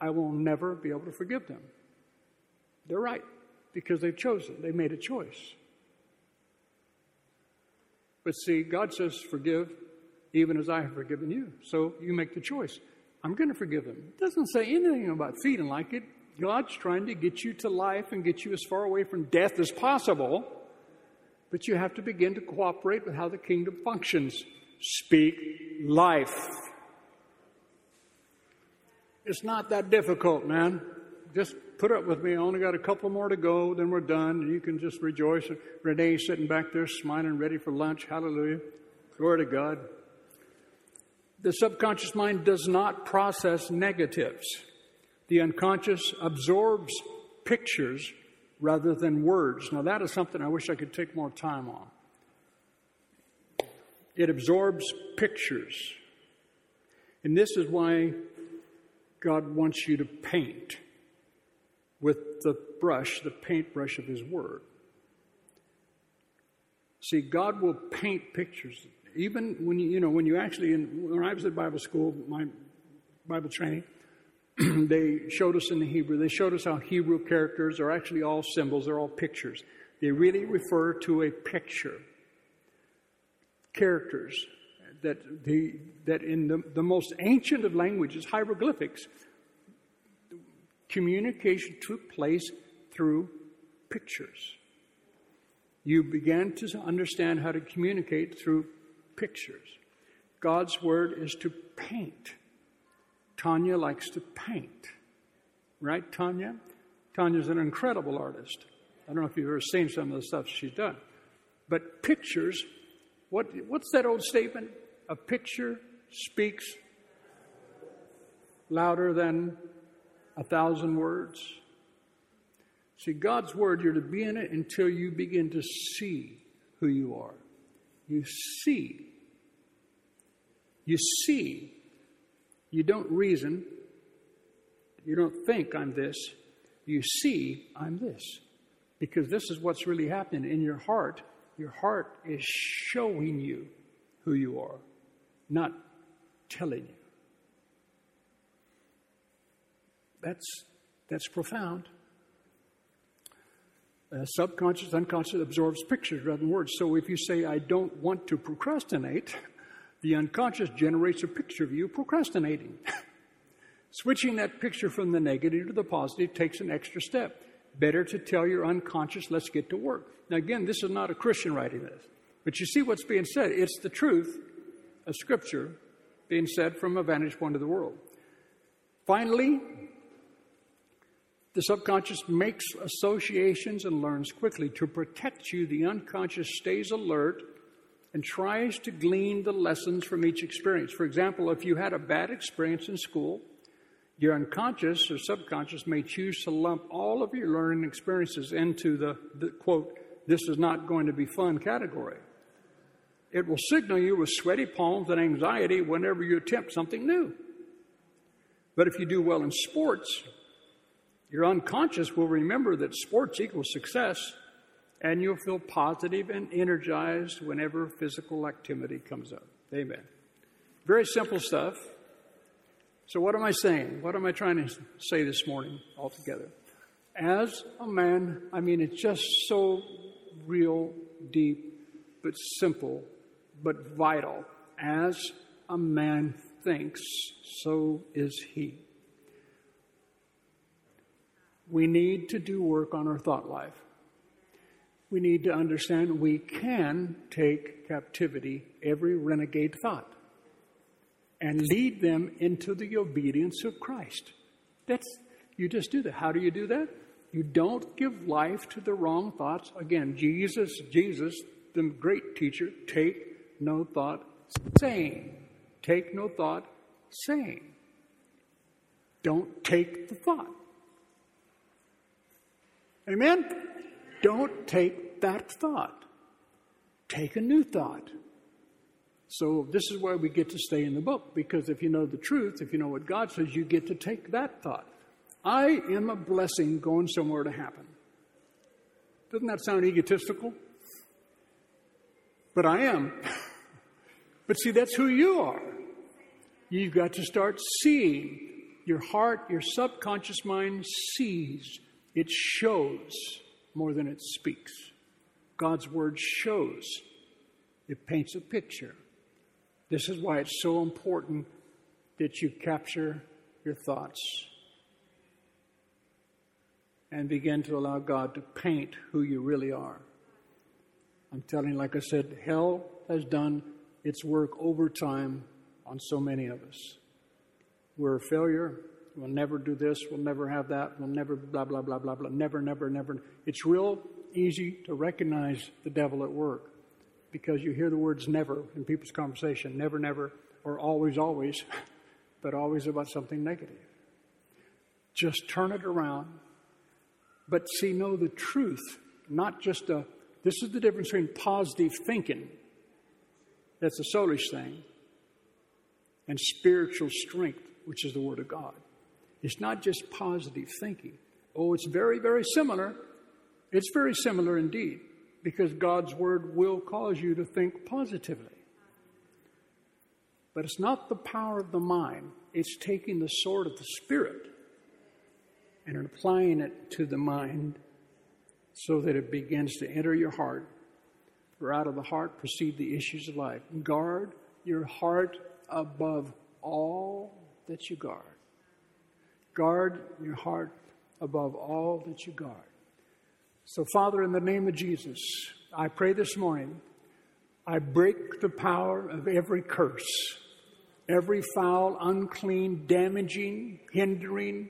I will never be able to forgive them. They're right because they've chosen, they made a choice. But see, God says, forgive even as I have forgiven you. So you make the choice. I'm going to forgive them. It doesn't say anything about feeling like it. God's trying to get you to life and get you as far away from death as possible. But you have to begin to cooperate with how the kingdom functions. Speak life. It's not that difficult, man. Just put up with me. I only got a couple more to go, then we're done. You can just rejoice. Renee's sitting back there smiling, ready for lunch. Hallelujah. Glory to God. The subconscious mind does not process negatives. The unconscious absorbs pictures rather than words. Now, that is something I wish I could take more time on. It absorbs pictures. And this is why God wants you to paint with the brush, the paintbrush of His Word. See, God will paint pictures. Even when you, you know, when you actually, in, when I was at Bible school, my Bible training, they showed us in the Hebrew, they showed us how Hebrew characters are actually all symbols, they're all pictures. They really refer to a picture. Characters that, the, that in the, the most ancient of languages, hieroglyphics, communication took place through pictures. You began to understand how to communicate through pictures. God's word is to paint. Tanya likes to paint. Right, Tanya? Tanya's an incredible artist. I don't know if you've ever seen some of the stuff she's done. But pictures, what, what's that old statement? A picture speaks louder than a thousand words. See, God's Word, you're to be in it until you begin to see who you are. You see. You see you don't reason. You don't think I'm this. You see I'm this. Because this is what's really happening in your heart. Your heart is showing you who you are, not telling you. That's, that's profound. Uh, subconscious, unconscious absorbs pictures rather than words. So if you say, I don't want to procrastinate, the unconscious generates a picture of you procrastinating. Switching that picture from the negative to the positive takes an extra step. Better to tell your unconscious, let's get to work. Now, again, this is not a Christian writing this, but you see what's being said. It's the truth of Scripture being said from a vantage point of the world. Finally, the subconscious makes associations and learns quickly. To protect you, the unconscious stays alert and tries to glean the lessons from each experience. For example, if you had a bad experience in school, your unconscious or subconscious may choose to lump all of your learning experiences into the, the quote, this is not going to be fun category. It will signal you with sweaty palms and anxiety whenever you attempt something new. But if you do well in sports, your unconscious will remember that sports equals success and you'll feel positive and energized whenever physical activity comes up. Amen. Very simple stuff. So, what am I saying? What am I trying to say this morning altogether? As a man, I mean, it's just so real, deep, but simple, but vital. As a man thinks, so is he. We need to do work on our thought life we need to understand we can take captivity every renegade thought and lead them into the obedience of Christ. That's you just do that. How do you do that? You don't give life to the wrong thoughts. Again, Jesus, Jesus, the great teacher, take no thought saying. Take no thought saying. Don't take the thought. Amen? Don't take that thought. Take a new thought. So, this is why we get to stay in the book, because if you know the truth, if you know what God says, you get to take that thought. I am a blessing going somewhere to happen. Doesn't that sound egotistical? But I am. but see, that's who you are. You've got to start seeing. Your heart, your subconscious mind sees, it shows more than it speaks. God's Word shows, it paints a picture. This is why it's so important that you capture your thoughts and begin to allow God to paint who you really are. I'm telling you, like I said, hell has done its work over time on so many of us. We're a failure. We'll never do this. We'll never have that. We'll never blah, blah, blah, blah, blah. Never, never, never. It's real easy to recognize the devil at work because you hear the words never in people's conversation never, never, or always, always, but always about something negative. Just turn it around. But see, know the truth, not just a. This is the difference between positive thinking, that's a soulish thing, and spiritual strength, which is the Word of God. It's not just positive thinking. Oh, it's very, very similar. It's very similar indeed, because God's Word will cause you to think positively. But it's not the power of the mind, it's taking the sword of the Spirit and applying it to the mind so that it begins to enter your heart. For out of the heart proceed the issues of life. Guard your heart above all that you guard. Guard your heart above all that you guard. So, Father, in the name of Jesus, I pray this morning, I break the power of every curse, every foul, unclean, damaging, hindering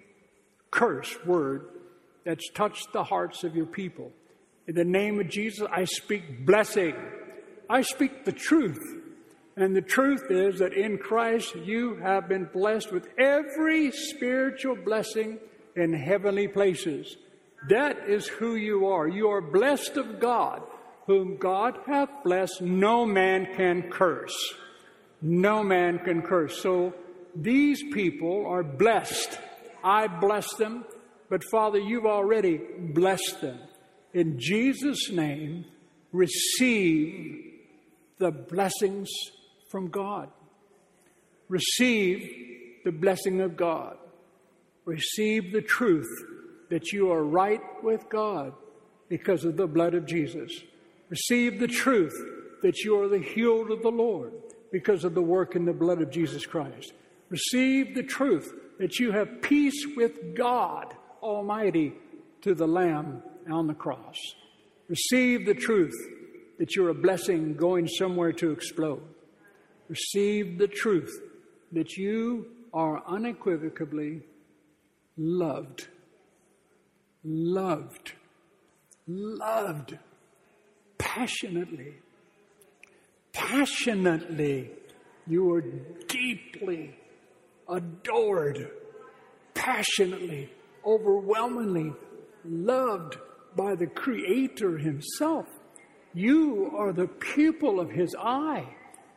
curse word that's touched the hearts of your people. In the name of Jesus, I speak blessing. I speak the truth. And the truth is that in Christ you have been blessed with every spiritual blessing in heavenly places. That is who you are. You are blessed of God, whom God hath blessed, no man can curse. No man can curse. So these people are blessed. I bless them, but Father, you've already blessed them. In Jesus' name, receive the blessings from God. Receive the blessing of God. Receive the truth that you are right with God because of the blood of Jesus. Receive the truth that you are the healed of the Lord because of the work in the blood of Jesus Christ. Receive the truth that you have peace with God Almighty to the Lamb on the cross. Receive the truth that you're a blessing going somewhere to explode. Receive the truth that you are unequivocally loved loved, loved passionately. Passionately. You are deeply adored, passionately, overwhelmingly loved by the Creator Himself. You are the pupil of His eye.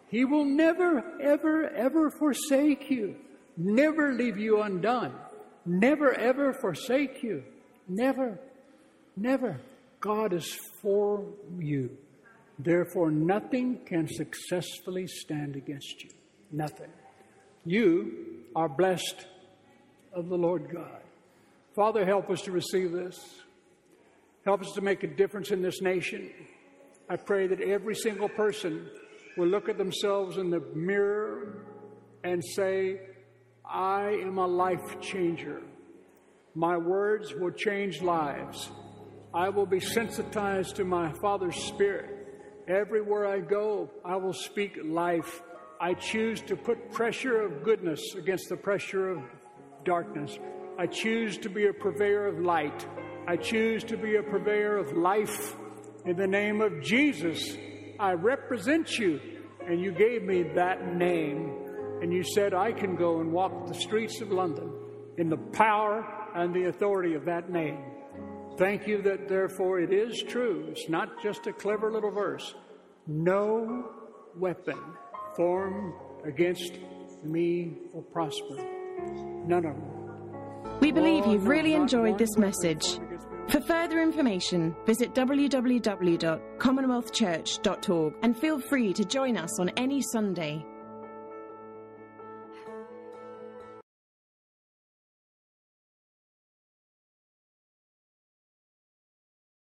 He will never, ever, ever forsake you, never leave you undone, never, ever forsake you. Never, never. God is for you. Therefore, nothing can successfully stand against you. Nothing. You are blessed of the Lord God. Father, help us to receive this. Help us to make a difference in this nation. I pray that every single person will look at themselves in the mirror and say, I am a life changer. My words will change lives. I will be sensitized to my Father's Spirit. Everywhere I go, I will speak life. I choose to put pressure of goodness against the pressure of darkness. I choose to be a purveyor of light. I choose to be a purveyor of life. In the name of Jesus, I represent you. And you gave me that name. And you said, I can go and walk the streets of London in the power and the authority of that name. Thank you that therefore it is true. It's not just a clever little verse. No weapon formed against me will prosper. None of them. We believe you've really enjoyed this message. For further information, visit www.commonwealthchurch.org and feel free to join us on any Sunday.